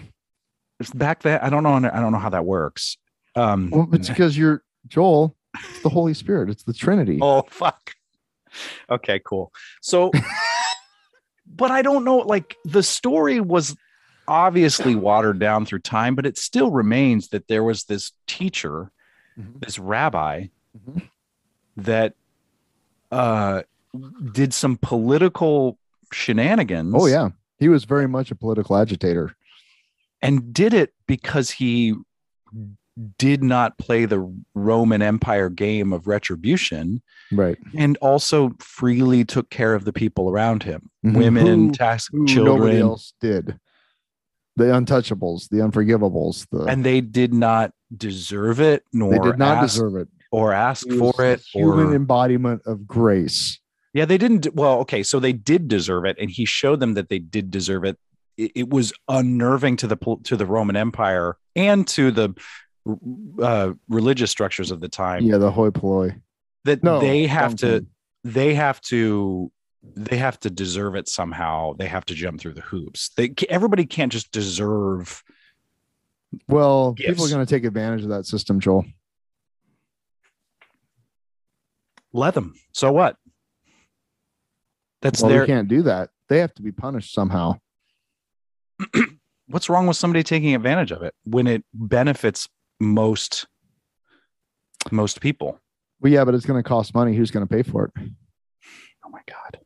Back then i don't know i don't know how that works um Well, it's because you're Joel, it's the Holy Spirit, it's the Trinity. oh fuck okay cool so but i don't know like the story was obviously watered down through time but it still remains that there was this teacher Mhm. this rabbi Mhm. that uh did some political shenanigans Oh, yeah. He was very much a political agitator. and did it because he did not play the roman empire game of retribution Right. and also freely took care of the people around him Mhm. women Who- tax Who nobody else did. The untouchables, the unforgivables, the and they did not deserve it nor they did not ask, deserve it. or ask was for it Human or embodiment of grace. Yeah, they didn't. Well, okay, so they did deserve it, and he showed them that they did deserve it. It, it was unnerving to the to the Roman Empire and to the uh, religious structures of the time Yeah, the hoi polloi. that No, they have to they have to they have to deserve it somehow. They have to jump through the hoops. They everybody can't just deserve. Well, people Gifts. are going to take advantage of that system, Joel. Let them. So what? That's Well, they can't do that. They have to be punished somehow. What's wrong with somebody taking advantage of it when it benefits most most people? Well, yeah, but it's going to cost money. Who's going to pay for it? Oh my god.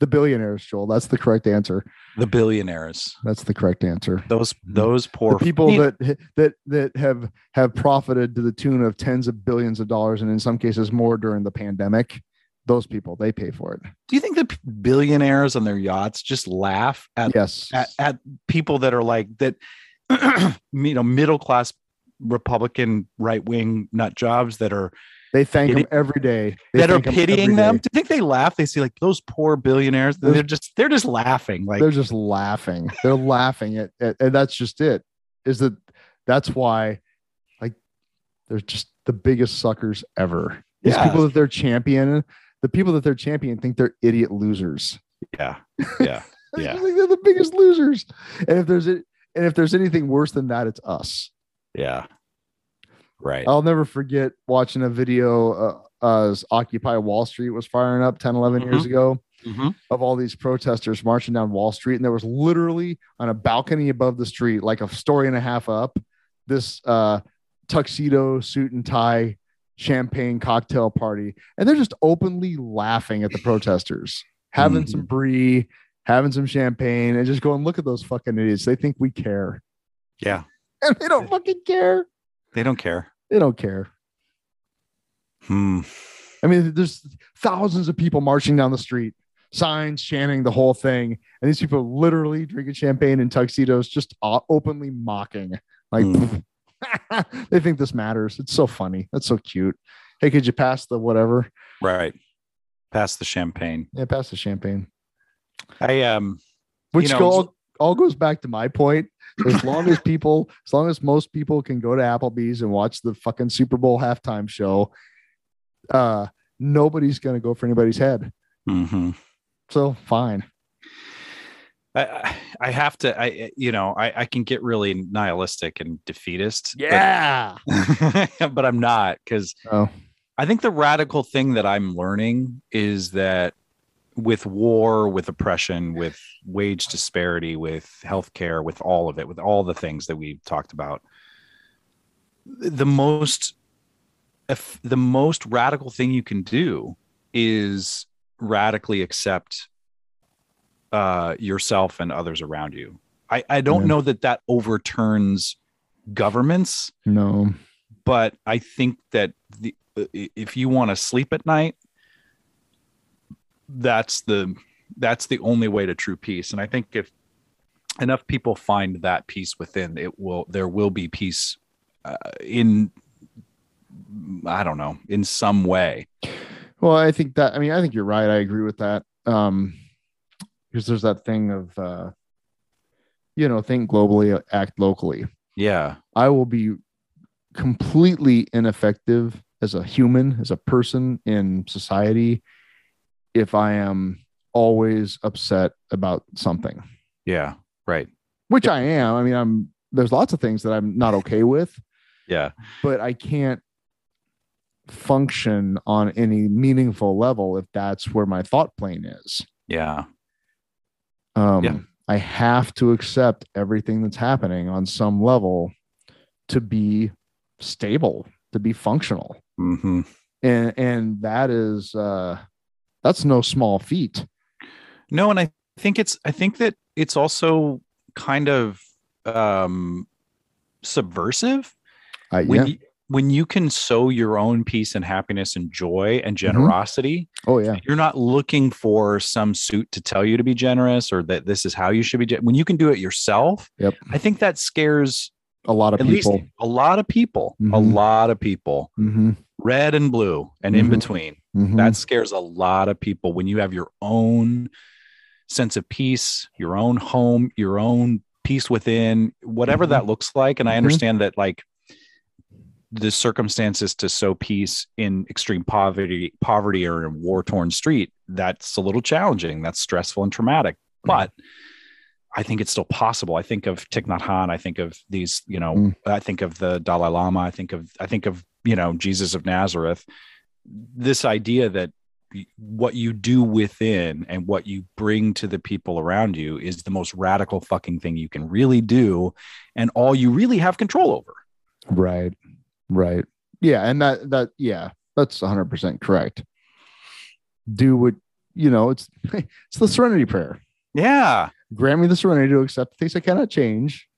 The billionaires, Joel. That's the correct answer. The billionaires. That's the correct answer. Those those poor the people I mean, that that that have have profited to the tune of tens of billions of dollars and in some cases more during the pandemic those people they pay for it do you think that billionaires on their yachts just laugh at yes at, at people that are like that you know middle class republican right wing nut jobs that are they thank them every day. They that are pitying them? day. do you think they laugh? They see like those poor billionaires Those- they're just they're just laughing like they're just laughing. They're laughing at, at and that's just it is that that's why like they're just the biggest suckers ever. These Yeah. people that they're championing the people that they're championing think they're idiot losers. Yeah. Yeah. Yeah. they're the biggest losers. And if there's a, and if there's anything worse than that it's us. Yeah right I'll never forget watching a video uh, as Occupy Wall Street was firing up 10, 11 years ago Mhm. of all these protesters marching down Wall Street. And there was literally on a balcony above the street, like a story and a half up, this uh, tuxedo, suit and tie, champagne cocktail party. And they're just openly laughing at the protesters, having some brie, having some champagne, and just going, look at those fucking idiots. They think we care. yeah And they don't fucking care. They don't care They don't care. hmm I mean, there's thousands of people marching down the street, signs chanting the whole thing, and these people literally drinking champagne in tuxedos, just openly mocking. Like Mm. they think this matters. It's so funny. That's so cute. Hey, could you pass the whatever? Right. Pass the champagne. Yeah, pass the champagne. I um Which You know, all, all goes back to my point. As long as people, as long as most people can go to Applebee's and watch the fucking Super Bowl halftime show, uh, nobody's gonna go for anybody's head. mhm. So fine. I, I have to I you know I, I can get really nihilistic and defeatist but- Yeah. but, I'm not because Oh. I think the radical thing that I'm learning is that with war, with oppression, with wage disparity, with healthcare, with all of it, with all the things that we've talked about, the most if the most radical thing you can do is radically accept uh, yourself and others around you. I, I don't Yeah. know that that overturns governments No. but I think that the if you want to sleep at night, that's the that's the only way to true peace. And I think if enough people find that peace within, it will there will be peace uh, in I don't know in some way. Well, I think that I mean I think you're right. I agree with that. Um because there's that thing of uh you know, think globally, act locally. Yeah, I will be completely ineffective as a human, as a person in society if I am always upset about something. yeah, right. Which I am. I mean, I'm there's lots of things that I'm not okay with, Yeah, but I can't function on any meaningful level if that's where my thought plane is. yeah, Um, Yeah. I have to accept everything that's happening on some level to be stable, to be functional. hmm And and that is uh that's no small feat. No, and I think it's I think that it's also kind of um subversive I, when you, when you can sow your own peace and happiness and joy and generosity oh yeah. you're not looking for some suit to tell you to be generous or that this is how you should be when you can do it yourself Yep. i think that scares A lot of at people. least a lot of people a Mhm. lot of people Mhm, red and blue and in Mhm. between mhm. that scares a lot of people when you have your own sense of peace your own home your own peace within whatever that looks like and i Mhm. understand that like the circumstances to sow peace in extreme poverty poverty or in war torn street that's a little challenging that's stressful and traumatic but I think it's still possible. I think of Thich Nhat Hanh. I think of these, you know, Mm. I think of the Dalai Lama. I think of, I think of, you know, Jesus of Nazareth. This idea that what you do within and what you bring to the people around you is the most radical fucking thing you can really do, and all you really have control over. Right. Right. Yeah. And that that yeah, that's hundred percent correct. Do what you know, it's it's the serenity prayer. Yeah, Grant me the serenity to accept the things I cannot change,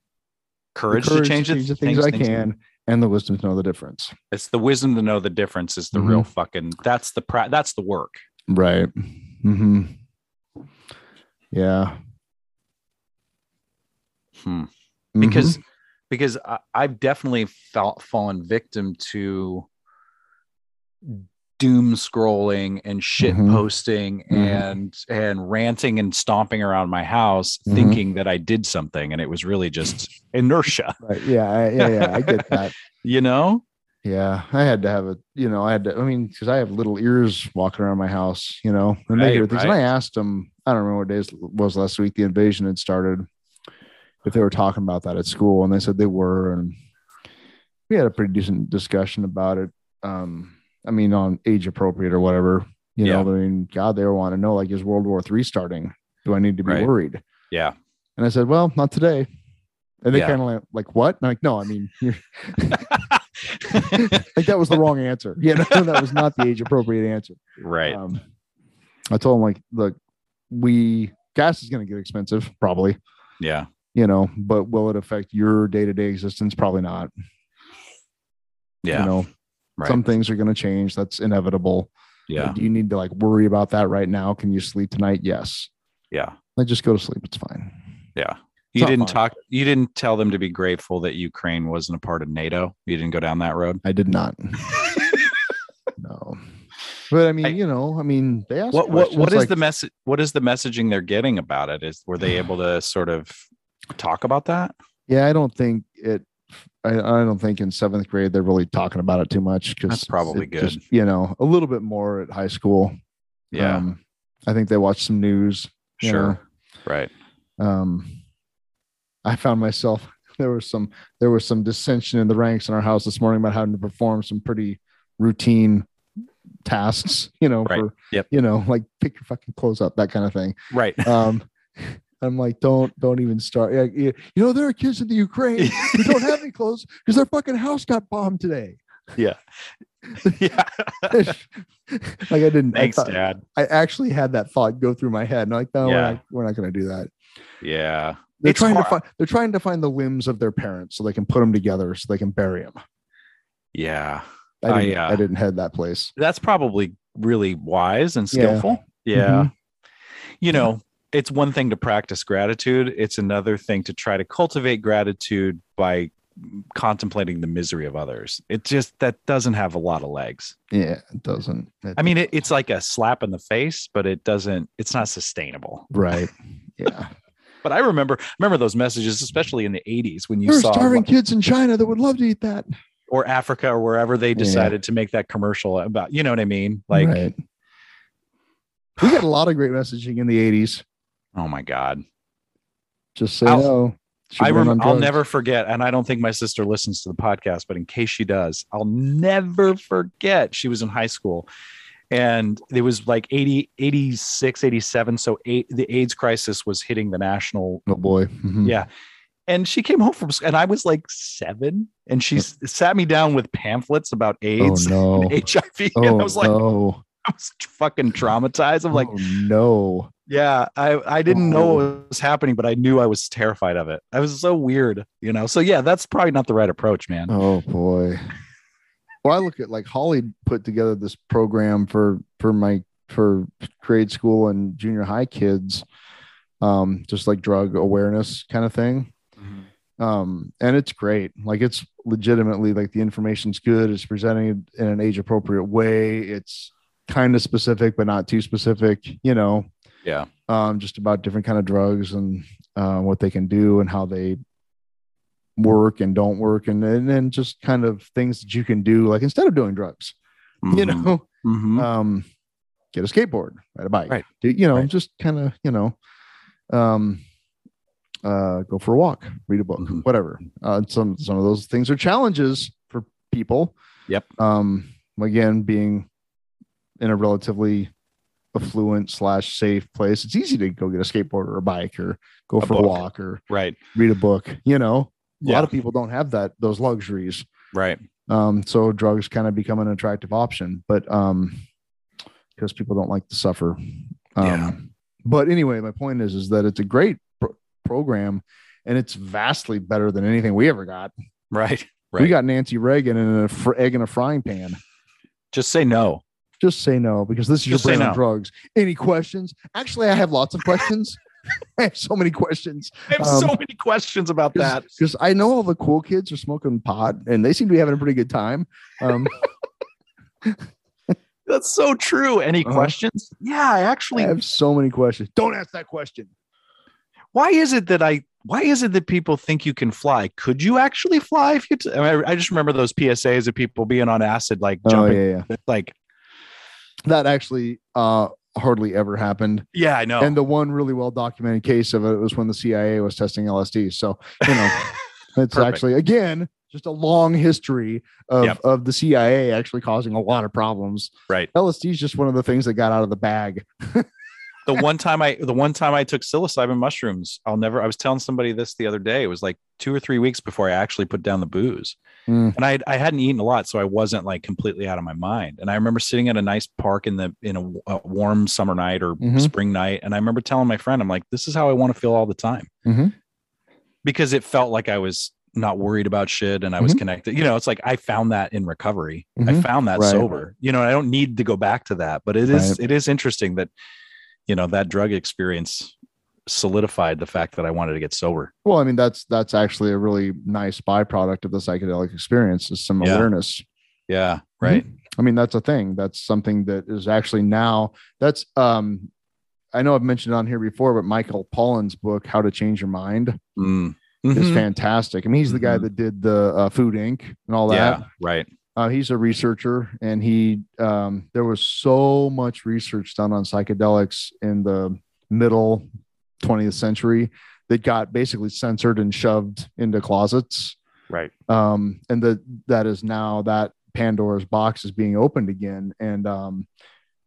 the courage, to change, the, the things, I can, and the wisdom to know the difference. It's the wisdom to know the difference. Is the Mhm. real fucking. That's the pra- That's the work. Right. hmm Yeah. Hmm. Mhm. because because I, I've definitely felt fallen victim to doom scrolling and shit Mhm. posting Mhm. and and ranting and stomping around my house Mhm. thinking that I did something and it was really just inertia Right. Yeah. I, yeah. Yeah. I get that. you know Yeah, I had to have a, you know, I had to, I mean, because I have little ears walking around my house, you know, and they Right, hear things. And I asked them, I don't remember what days it was last week, the invasion had started, if they were talking about that at school, and they said they were. And we had a pretty decent discussion about it. Um, I mean, on age appropriate or whatever, you know, I mean, God, they want to know, like, is World War Three starting? Do I need to be Right. worried? yeah And I said, well, not today. And they Yeah. kind of like, like, what? And I'm like, no, I mean, you're, like that was the wrong answer. Yeah, know, that was not the age appropriate answer. right Um, I told him like, look, we gas is going to get expensive, probably. yeah You know, but will it affect your day to day existence? Probably not. yeah You know, right some things are going to change. That's inevitable. Uh, yeah. do you need to like worry about that right now? Can you sleep tonight? Yes. Yeah. Like just go to sleep. It's fine. Yeah. It's You didn't fun. talk you didn't tell them to be grateful that Ukraine wasn't a part of NATO. You didn't go down that road. I did not. no. But I mean, I- you know, I mean, they asked What what what is like- the message what is the messaging they're getting about it? Is were they able to sort of talk about that? Yeah, I don't think it. I, I don't think in seventh grade they're really talking about it too much because That's probably good. you know, a little bit more at high school. Yeah. Um, I think they watch some news. sure. Right. Um, I found myself there was some there was some dissension in the ranks in our house this morning about having to perform some pretty routine tasks. You know, Right. for Yep. you know, like pick your fucking clothes up, that kind of thing. Right. Um, I'm like, don't don't even start. Yeah, you know, there are kids in the Ukraine who don't have any clothes because their fucking house got bombed today. yeah. yeah. like I didn't. I, Thanks, thought- Dad. I actually had that thought go through my head. And I'm like, no, Yeah. we're not, we're not going to do that. Yeah. They're It's trying to find. They're trying to find the limbs of their parents so they can put them together so they can bury them. Yeah. I I, didn't, I, uh, didn't head that place. That's probably really wise and Yeah. skillful. Yeah. Mhm. You know, it's one thing to practice gratitude, it's another thing to try to cultivate gratitude by contemplating the misery of others. It just that doesn't have a lot of legs. Yeah, it doesn't. It- I mean, it, it's like a slap in the face, but it doesn't, it's not sustainable. right? Yeah, But I remember, remember those messages, especially in the 80s when you saw starving kids in China that would love to eat that. or Africa or wherever they decided to make that commercial about, you know what I mean? Like, Right. we got a lot of great messaging in the '80s. Oh my God. Just say I'll- Should I remember, I'll never forget, and I don't think my sister listens to the podcast, but in case she does, I'll never forget. She was in high school and it was like 80, 86, 87. So eight, the AIDS crisis was hitting the national. Oh boy. Mhm. Yeah. And she came home from school and I was like seven and she sat me down with pamphlets about Oh AIDS no. and HIV. Oh and I was like, no. I was fucking traumatized. I'm like, oh, no. Yeah, I, I didn't know Oh. what was happening, but I knew I was terrified of it. I was so weird, you know. So yeah, that's probably not the right approach, man. Oh boy. Well, I look at like Holly put together this program for for my for grade school and junior high kids, um, just like drug awareness kind of thing. Um, and it's great. Like it's legitimately like the information's good. It's presented in an age appropriate way. It's kind of specific, but not too specific. You know, Yeah. um, just about different kind of drugs and uh, what they can do and how they work and don't work and and then just kind of things that you can do like instead of doing drugs you Mhm. know Mhm. um get a skateboard ride a bike Right. Do- you know Right. just kind of you know um uh go for a walk read a book Mhm. whatever uh some some of those things are challenges for people Yep. um again being in a relatively affluent slash safe place it's easy to go get a skateboard or a bike or go A for a walk or Right. read a book you know a Yeah. lot of people don't have that those luxuries Right. um so drugs kind of become an attractive option but um because people don't like to suffer um Yeah. but anyway my point is is that it's a great pro- program and it's vastly better than anything we ever got Right. Right. we got nancy reagan in a fr- egg in a frying pan Just say no. Just say no because this is Just your brain on drugs any questions actually i have lots of questions i have so many questions I have Um, so many questions about that. because i know all the cool kids are smoking pot and they seem to be having a pretty good time um That's so true. Any Uh-huh. questions? Yeah, I actually I have so many questions. Don't ask that question. why is it that I why is it that people think you can fly? Could you actually fly if you t- I, mean, I just remember those PSAs of people being on acid like Oh jumping yeah, yeah. like That actually uh hardly ever happened. yeah, I know. And the one really well documented case of it was when the CIA was testing LSD. So you know, it's Perfect. actually again just a long history of Yep. of the CIA actually causing a lot of problems. right. LSD is just one of the things that got out of the bag. the one time I the one time I took psilocybin mushrooms, I'll never I was telling somebody this the other day. It was like two or three weeks before I actually put down the booze. Mm. And I I hadn't eaten a lot, so I wasn't like completely out of my mind. And I remember sitting at a nice park in the in a, a warm summer night or Mhm. spring night, and I remember telling my friend, I'm like, this is how I want to feel all the time. Mhm. Because it felt like I was not worried about shit and I was Mhm. connected. You know, it's like I found that in recovery. I Mhm. found that Right. sober. You know, I don't need to go back to that, but it is Right. it is interesting that you know that drug experience solidified the fact that I wanted to get sober. Well, I mean, that's that's actually a really nice byproduct of the psychedelic experience is some Yeah. awareness. Yeah, right. I mean, that's a thing. That's something that is actually now that's um I know I've mentioned it on here before, but Michael Pollan's book, How to Change Your Mind, Mm. is Mhm. fantastic. I mean, he's the guy Mhm. that did the uh, Food Inc. and all that. Yeah, right. Uh, he's a researcher, and he um, there was so much research done on psychedelics in the middle 20th century that got basically censored and shoved into closets. Right. Um, and that that is now that Pandora's box is being opened again. And um,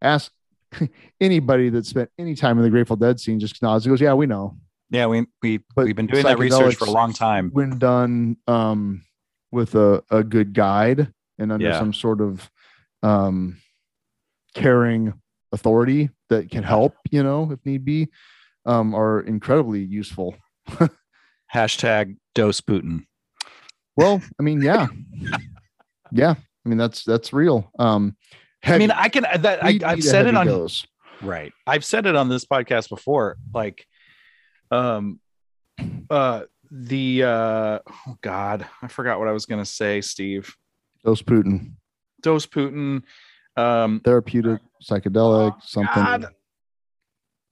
ask anybody that spent any time in the Grateful Dead scene just nods and goes, "Yeah, we know." Yeah, we we But we've been doing that research for a long time. when done um, with a, a good guide and under Yeah. some sort of um, caring authority that can help, you know, if need be, um, are incredibly useful. Hashtag dose Putin. Well, I mean, yeah, yeah. I mean, that's that's real. Um, I mean, I can that I, I've said it on Dose. right. I've said it on this podcast before. Like, um, uh, the uh, oh God, I forgot what I was gonna say. Steve, Dose Putin, dose Putin. Um, therapeutic, psychedelic, Oh, something. God.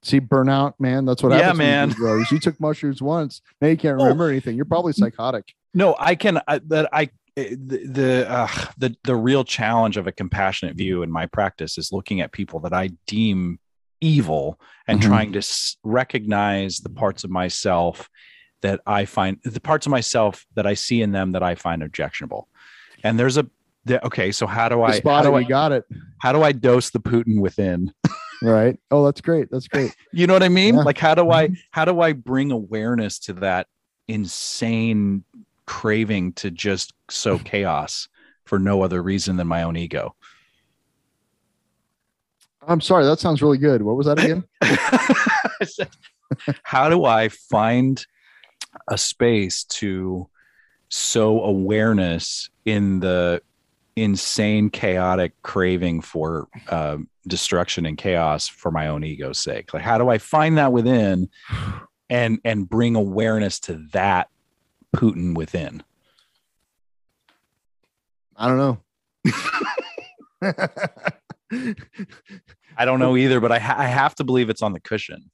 See, burnout, man. That's what Yeah, happens. when you man. You took mushrooms once. Now you can't Oh. remember anything. You're probably psychotic. No, I can. I, that I the the, uh, the the real challenge of a compassionate view in my practice is looking at people that I deem evil and Mhm. trying to s- recognize the parts of myself that I find the parts of myself that I see in them that I find objectionable. And there's a the, okay, so how do I how do I got it. how do I dose the Putin within? Right. Oh, that's great. That's great. You know what I mean? Yeah. Like how do I mm-hmm. how do I bring awareness to that insane craving to just sow chaos for no other reason than my own ego? I'm sorry. That sounds really good. What was that again? How do I find a space to sow awareness in the insane chaotic craving for uh, destruction and chaos for my own ego's sake like how do i find that within and and bring awareness to that putin within I don't know. i don't know either but i, ha- I have to believe it's on the cushion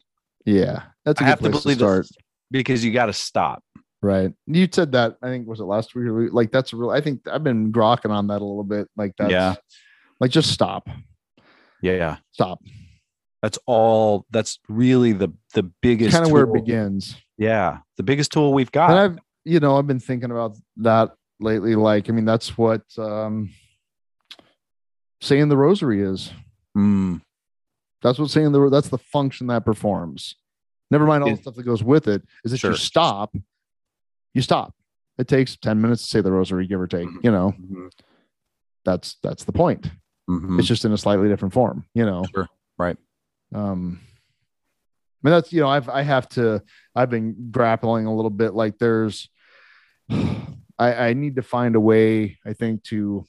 yeah, that's a i good have to place to, believe start. that because you got to stop Right. You said that. I think was it last week? or Like that's a real. I think I've been grokking on that a little bit. Like that's Yeah. Like just stop. yeah yeah Stop. that's all that's really the the biggest Kind of where it begins. yeah the biggest tool we've got and I've you know I've been thinking about that lately. Like I mean that's what um saying the rosary is. Mm, That's what saying the that's the function that performs. Never mind all the stuff that goes with it. Is that Sure. you stop, you stop. It takes 10 minutes to say the rosary, give or take. Mhm. You know, mhm, that's that's the point. mhm. It's just in a slightly different form, you know. Sure. Right. Um I mean that's you know, I've I have to I've been grappling a little bit like there's I, I need to find a way, I think, to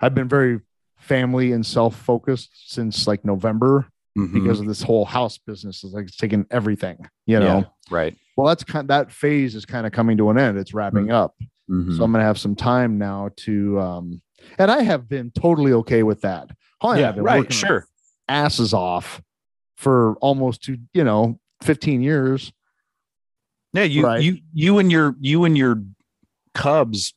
I've been very family and self-focused since like November Mhm. because of this whole house business is like it's taking everything, you know. Yeah, right Well, that's kind that phase is kind of coming to an end. It's wrapping up. Mhm. So I'm gonna have some time now to um and I have been totally okay with that. I yeah right sure asses off for almost to you know 15 years. yeah you Right. you you and your you and your cubs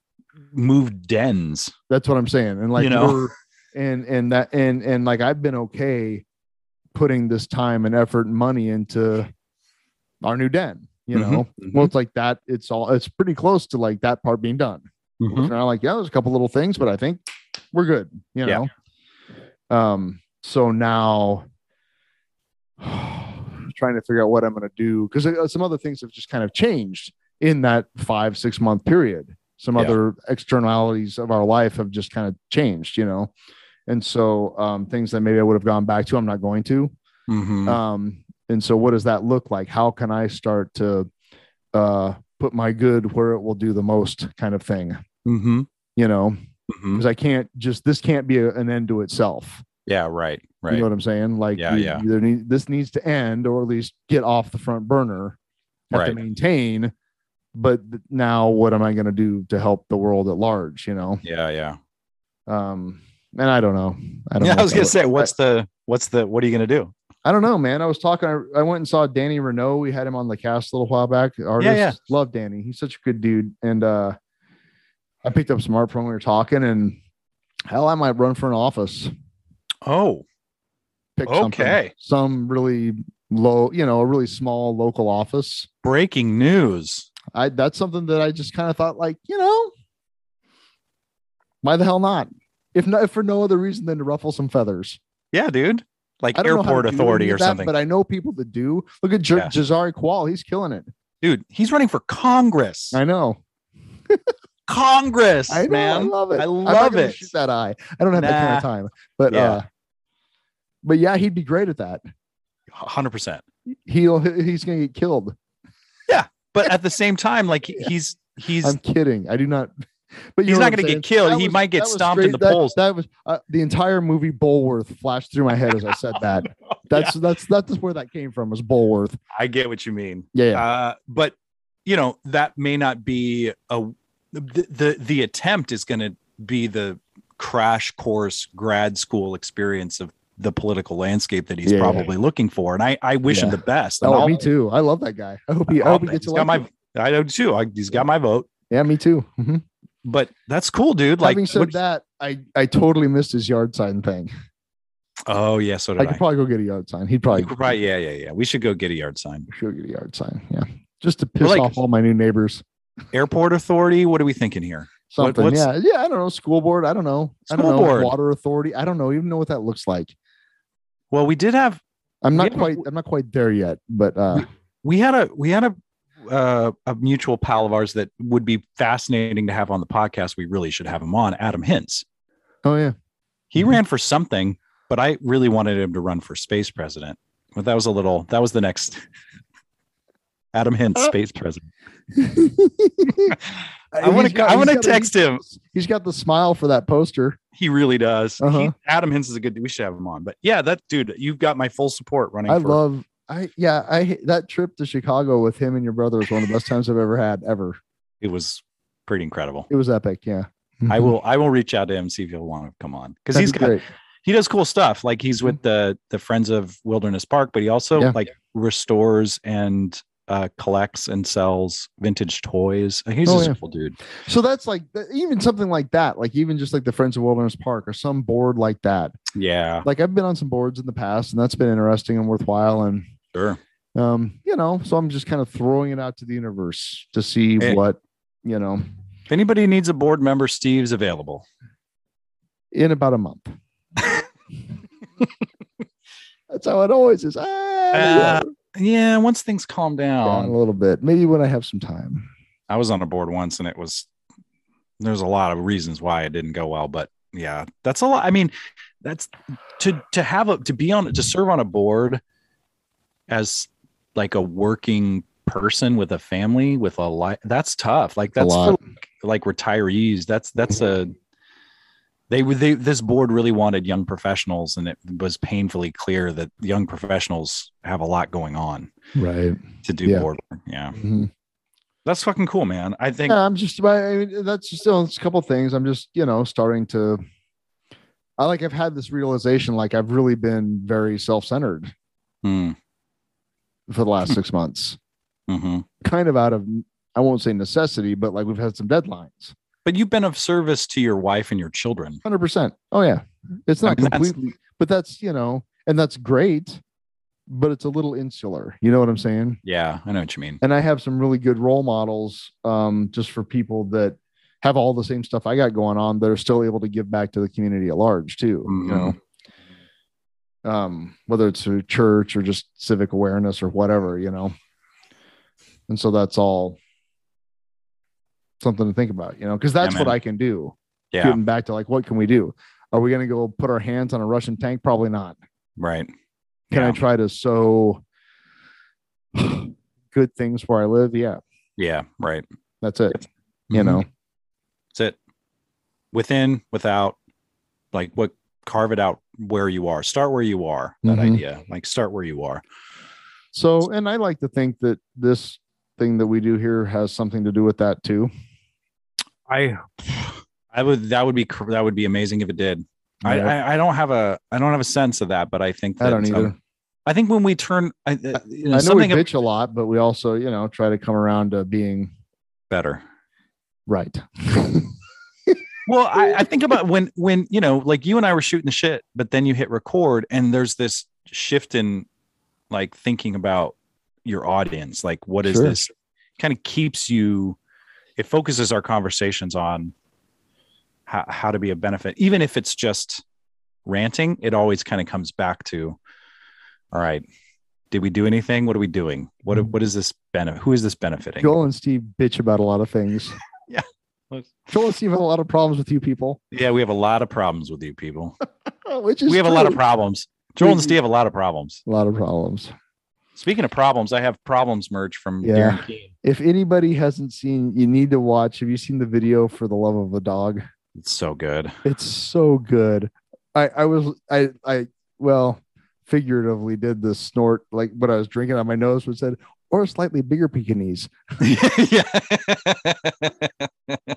moved dens That's what I'm saying. And like You know? we're and and that and and like I've been okay putting this time and effort and money into our new den, you Mhm, know. mhm. Well, it's like that, it's all it's pretty close to like that part being done. Mhm. And I'm like, yeah, there's a couple little things, but I think we're good, you Yeah. know. Um, so now trying to figure out what I'm going to do because some other things have just kind of changed in that five, six month period. Some Yeah. other externalities of our life have just kind of changed, you know. And so um, things that maybe I would have gone back to, I'm not going to. Mhm. Um, and so what does that look like? How can I start to uh, put my good where it will do the most kind of thing Mm-hmm. you know because i can't just this can't be a, an end to itself Yeah. Right. Right. you know what i'm saying like Yeah, you- yeah. either need, this needs to end or at least get off the front burner have to maintain but now what am i going to do to help the world at large you know yeah. Yeah. um and i don't know i don't Yeah. know I was gonna would- say, what's the what's the what are you gonna do? I don't know, man. I was talking. I, I went and saw Danny Renault. We had him on the cast a little while back. Artist, yeah. love Danny. He's such a good dude. And uh I picked up some art from when we were talking, and hell, I might run for an office. Oh. Pick Okay. some really low, you know, a really small local office. Breaking news. I that's something that I just kind of thought, like, you know, why the hell not? If not, if for no other reason than to ruffle some feathers. Yeah, dude. Like I don't know how airport authority or that, something. but I know people that do. Look at J- Yeah. Jazari Kual; he's killing it. Dude, he's running for Congress. I know. Congress, I know, man. I love it. I love it. Shoot that eye. I don't have that kind of time. But Yeah. uh but yeah, he'd be great at that. hundred percent. He'll he's gonna get killed. Yeah, but at the same time, like he- he's he's I'm kidding. I do not. But He's not gonna get killed. That He might get was stomped in the that, polls. That was uh, the entire movie Bulworth flashed through my head as I said that. That's that's that's where that came from. Was Bulworth? I get what you mean. Yeah, yeah. Uh, but you know that may not be a the the, the attempt is going to be the crash course grad school experience of the political landscape that he's Yeah. probably looking for, and I I wish him the best. And oh, I'll- me too. I love that guy. I hope he. I hope he gets he's got my. I do too. I, he's got my vote. Yeah, me too. Mhm. But that's cool, dude. Like, Having said what- that, I I totally missed his yard sign thing. oh yeah, so did I I. could probably go get a yard sign. He'd probably We probably- yeah, yeah, yeah. We should go get a yard sign. We should get a yard sign. Yeah, just to piss like- off all my new neighbors. Airport authority. What are we thinking here? Something. what's- yeah, yeah. I don't know. School board. I don't know. I don't School know. board. Water authority. I don't know. Even know what that looks like. Well, we did have I'm not Yeah. quite. I'm not quite there yet. But uh, we had a we had a uh, a mutual pal of ours that would be fascinating to have on the podcast. We really should have him on. Adam Hintz. oh yeah. He Mhm. ran for something, but I really wanted him to run for space president. But that was a little. That was the next. Adam Hintz, Uh, space president. I want to. I want to text him. He's got the smile for that poster. He really does. Uh-huh. Adam Hintz is a good. We should have him on. But yeah, that dude, you've got my full support running. I for, love. I yeah. I that trip to Chicago with him and your brother was one of the best times I've ever had ever. It was pretty incredible. It was epic. Yeah. I will. I will reach out to him see if he'll want to come on because he's got great. he does cool stuff. Like he's with the the Friends of Wilderness Park, but he also Yeah. like restores and uh collects and sells vintage toys. He's Oh, just yeah. a cool dude. So that's like even something like that, like even just like the Friends of Wilderness Park or some board like that. Yeah, Like I've been on some boards in the past, and that's been interesting and worthwhile. And sure. um, you know, so I'm just kind of throwing it out to the universe to see Eh. what you know If anybody needs a board member, Steve's available. in about a month. that's how it always is. Ah, Uh, Yeah, once things calm down down. a little bit, maybe when I have some time. I was on a board once and it was there's a lot of reasons why it didn't go well, but yeah, that's a lot. I mean, that's to to have a to be on to serve on a board as like a working person with a family with a life that's tough. Like that's for like, like retirees. That's that's a they were they this board really wanted young professionals and it was painfully clear that young professionals have a lot going on Right. to do Yeah. board work. Yeah. Mhm. That's fucking cool, man. I think Yeah, I'm just. I mean, that's just still it's a couple things. I'm just you know starting to. I like I've had this realization like I've really been very self centered Hmm, for the last six months, mhm. kind of out of I won't say necessity, but like we've had some deadlines. But you've been of service to your wife and your children. Hundred percent. Oh yeah, it's I not mean, that's- completely, but that's you know, and that's great, but it's a little insular. You know what I'm saying? Yeah, I know what you mean. and I have some really good role models um, just for people that have all the same stuff I got going on that are still able to give back to the community at large too. Mhm. You know, um, whether it's through church or just civic awareness or whatever, you know. And so that's all something to think about, you know, because that's what. I can do. Yeah, Getting back to like, what can we do? Are we going to go put our hands on a Russian tank? Probably not. right. Can Yeah. I try to sow good things where I live? Yeah. Yeah, right. That's it. You Mhm. know. That's it. Within, without, like what carve it out where you are. Start where you are. That Mhm. idea. Like start where you are. So, and I like to think that this thing that we do here has something to do with that too. I I would that would be that would be amazing if it did. I, Yeah. I I don't have a I don't have a sense of that, but I think that I don't um, either. I think when we turn I, uh, you know, I know we something ab- bitch a lot, but we also, you know, try to come around to being better. right. Well, I, I think about when when you know, like you and I were shooting the shit, but then you hit record, and there's this shift in like thinking about your audience. Like, what is Sure. this? Kind of keeps you. It focuses our conversations on how how to be a benefit, even if it's just ranting. It always kind of comes back to, all right, did we do anything? What are we doing? What mm-hmm. what is this benefit? Who is this benefiting? Joel and Steve bitch about a lot of things. Yeah. Joel and Steve have a lot of problems with you people, Yeah, we have a lot of problems with you people. which is we have a lot of problems. Joel and Steve have a lot of problems. a lot of problems. Speaking of problems, I have problems merch from Yeah. Darren Keane. If anybody hasn't seen, you need to watch. Have you seen the video for the love of a dog? It's so good. It's so good. I I was I I well figuratively did the snort like what I was drinking on my nose was said or a slightly bigger Pekingese. yeah.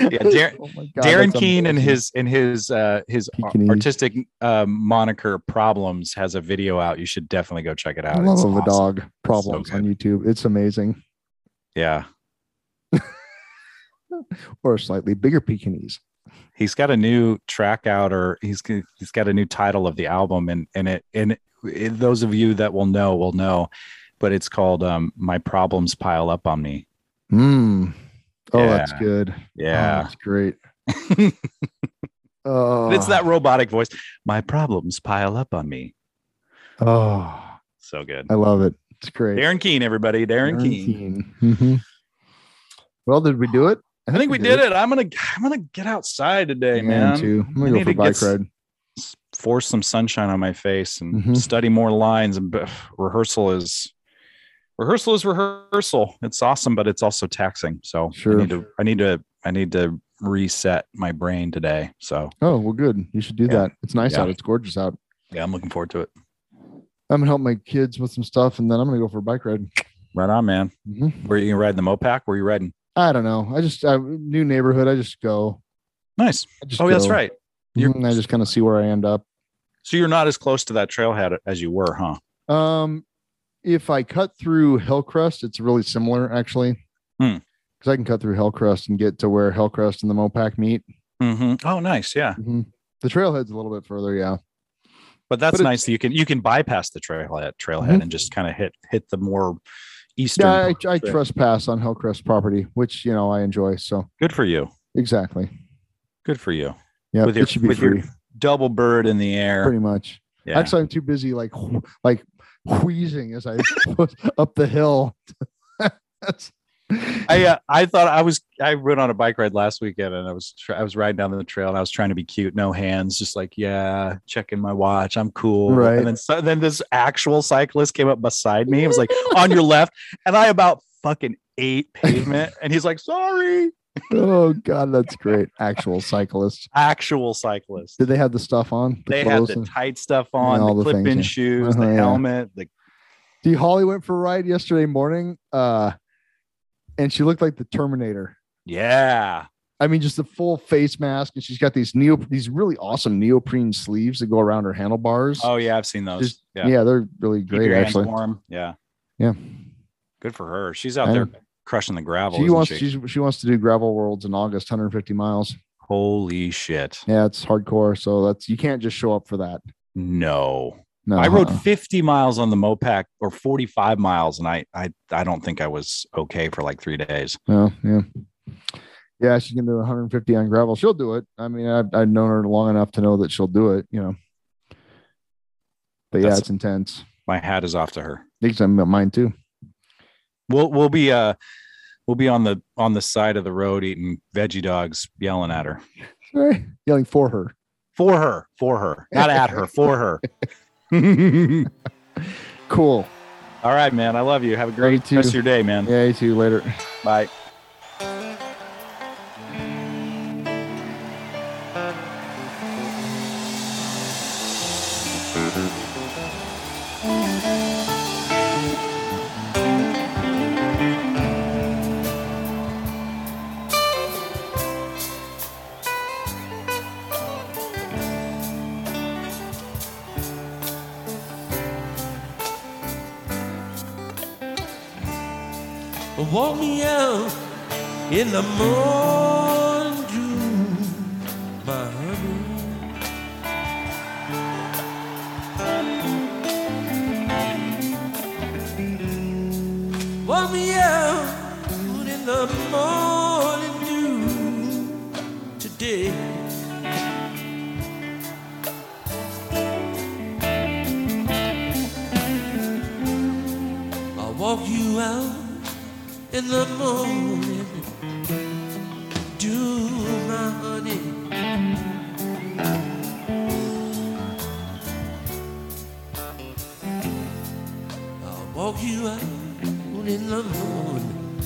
Yeah, Dar- Oh God, Darren Keane and his and his uh his artistic um, moniker problems has a video out. You should definitely go check it out. love It's of a dog problems on YouTube. It's amazing. Yeah. Or a slightly bigger Pekingese. He's got a new track out or he's he's got a new title of the album and and it and it, those of you that will know will know but it's called um my problems pile up on me. Mm. Oh, that's Yeah. good. Oh, Yeah. that's great. Oh, it's that robotic voice. My problems pile up on me. Oh, So good. I love it. It's great. Darren Keane, everybody. Darren, Keane. Mhm. Well, did we do it? I think we did it. I'm gonna I'm gonna get outside today, Yeah, man. Too. I'm gonna go need for to bike ride. S- Force some sunshine on my face and Mhm. study more lines. And b- rehearsal is rehearsal is rehearsal. It's awesome, but it's also taxing. So Sure. I need to I need to I need to reset my brain today. So Oh, well, good. You should do Yeah. that. It's nice Yeah. out. It's gorgeous out. yeah, I'm looking forward to it. I'm gonna help my kids with some stuff, and then I'm gonna go for a bike ride. Right on, man. Mhm. Where you going riding the Mopac? Where you riding? I don't know. I just I, new neighborhood. I just go. Nice. Just Oh, that's right. You're- Mhm, I just kind of see where I end up. So you're not as close to that trailhead as you were, huh? Um, if I cut through Hillcrest, it's really similar actually. Hmm. Because I can cut through Hillcrest and get to where Hillcrest and the Mopac meet. Mm-hmm. Oh, nice. Yeah. Mhm. The trailhead's a little bit further, yeah. But that's But nice that you can you can bypass the trailhead trailhead Mhm. and just kind of hit hit the more eastern. Yeah, I, I trespass on Hillcrest property, which you know I enjoy. So Good for you. exactly. Good for you. Yeah, With your- it should be with your- Double bird in the air. pretty much. Yeah. Actually, I'm too busy like like wheezing as I was up the hill. I uh, I thought I was I went on a bike ride last weekend and I was I was riding down the trail and I was trying to be cute, no hands, just like yeah, checking my watch, I'm cool. Right. And then so, then this actual cyclist came up beside me. It was like on your left, and I about fucking ate pavement, and he's like, sorry. Oh god, that's great. Actual cyclist. Actual cyclist. Did they have the stuff on? The they had the and- tight stuff on, all the the clip-in shoes, Uh-huh, the yeah. helmet, the See, Holly went for a ride yesterday morning, uh, and she looked like the Terminator. yeah. I mean, just a full face mask, and she's got these neo, these really awesome neoprene sleeves that go around her handlebars. Oh yeah, I've seen those. Just- yeah. yeah. they're really great, actually. warm. Yeah. Yeah. Good for her. She's out I there. Crushing the gravel. She wants, she? she wants to do gravel worlds in August, 150 miles. Holy shit. Yeah, it's hardcore. So that's you can't just show up for that. No. No, I rode uh-uh. 50 miles on the Mopac or 45 miles and I I I don't think I was okay for like 3 days. No, yeah. Yeah, she can do 150 on gravel. She'll do it. I mean, I've, I've known her long enough to know that she'll do it, you know. But yeah, That's- it's intense. My hat is off to her. Thanks, I'm mine too. We'll we'll be uh we'll be on the on the side of the road eating veggie dogs, yelling at her. Right. Yelling for her. For her. For her. Not at her. For her. cool. All right, man. I love you. Have a great rest of your day, man. Yeah, you too. Later. Bye. in the morning dew, my honey. Warm me out in the morning dew today. I'll walk you out in the morning. Do my honey. I'll walk you out in the morning.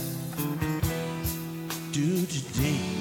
Do today.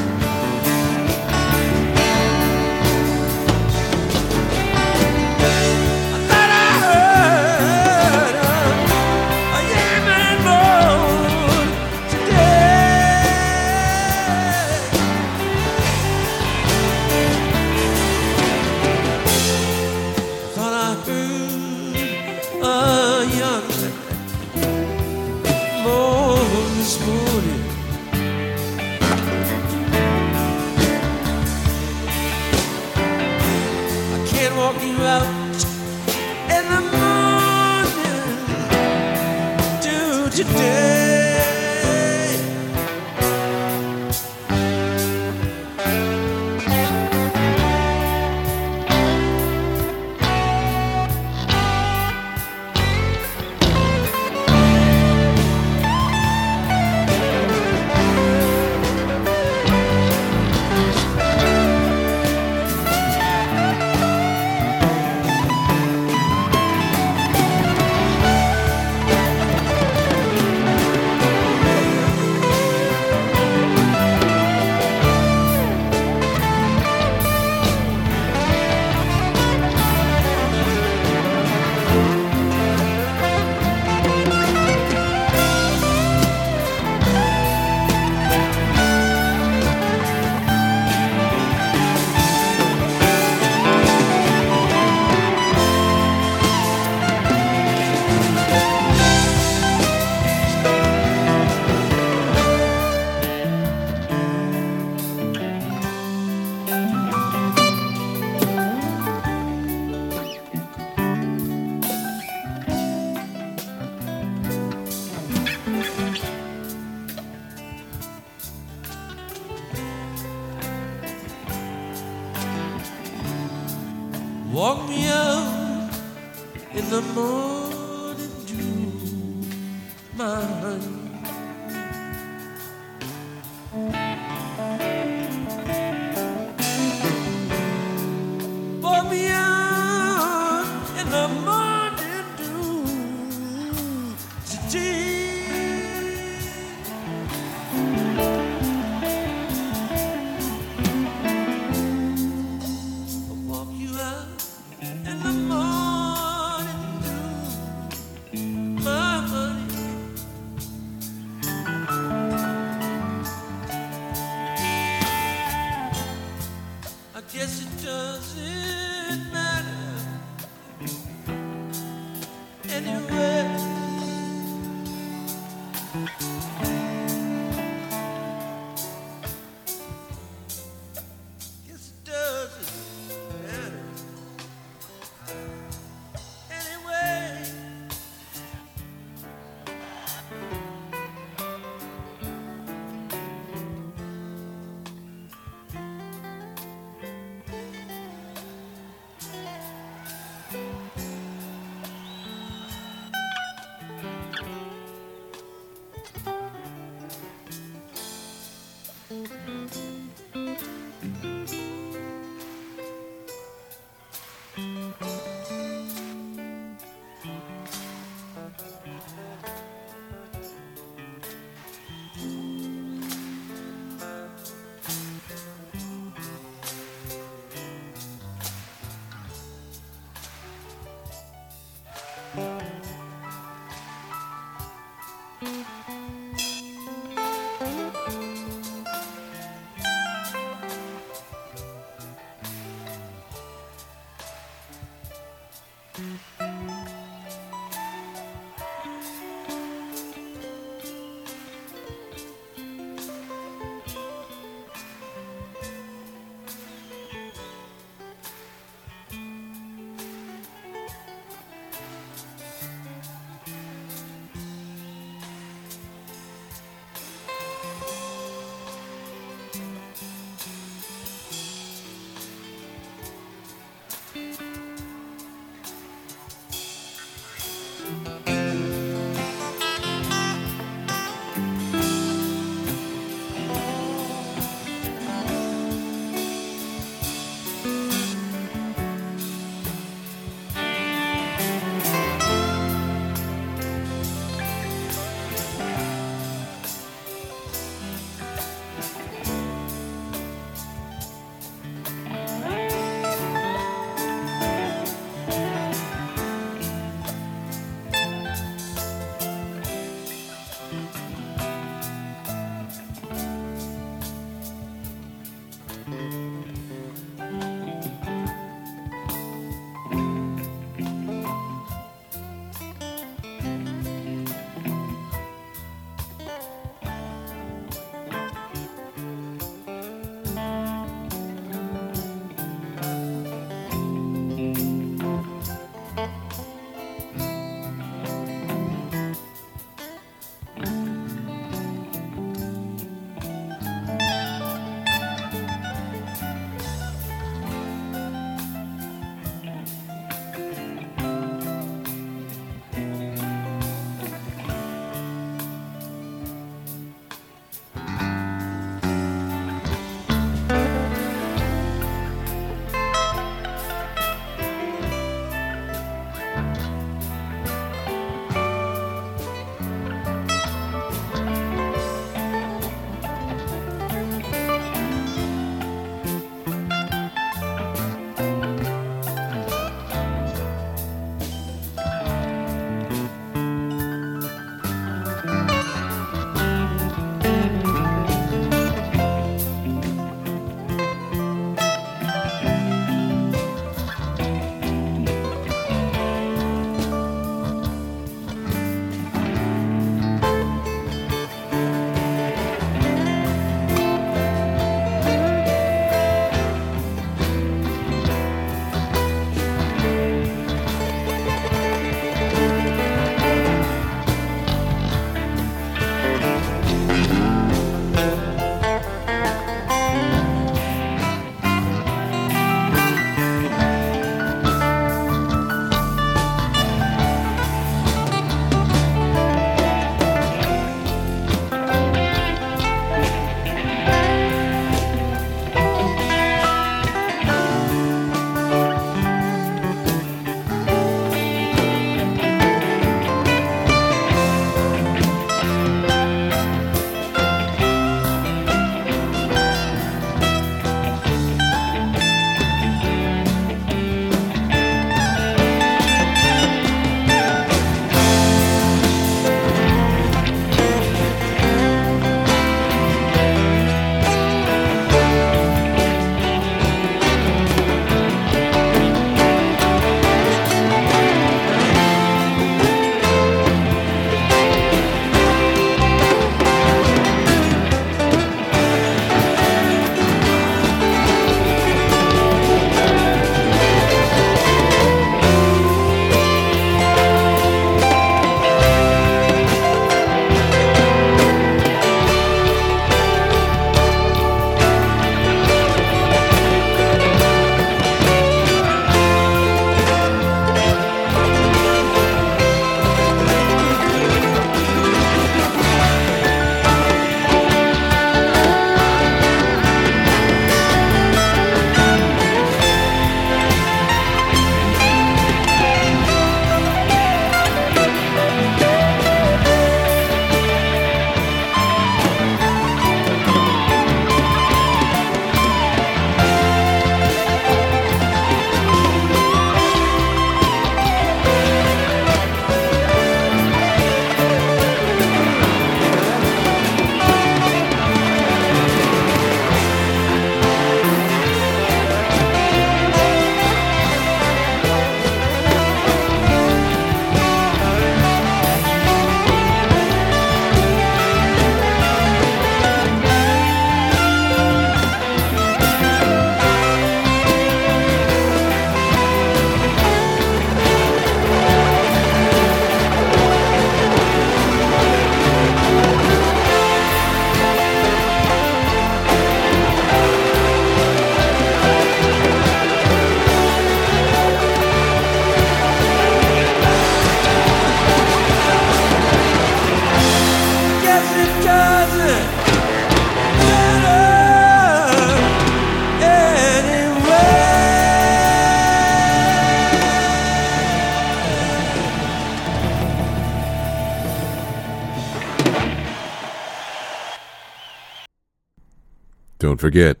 Forget.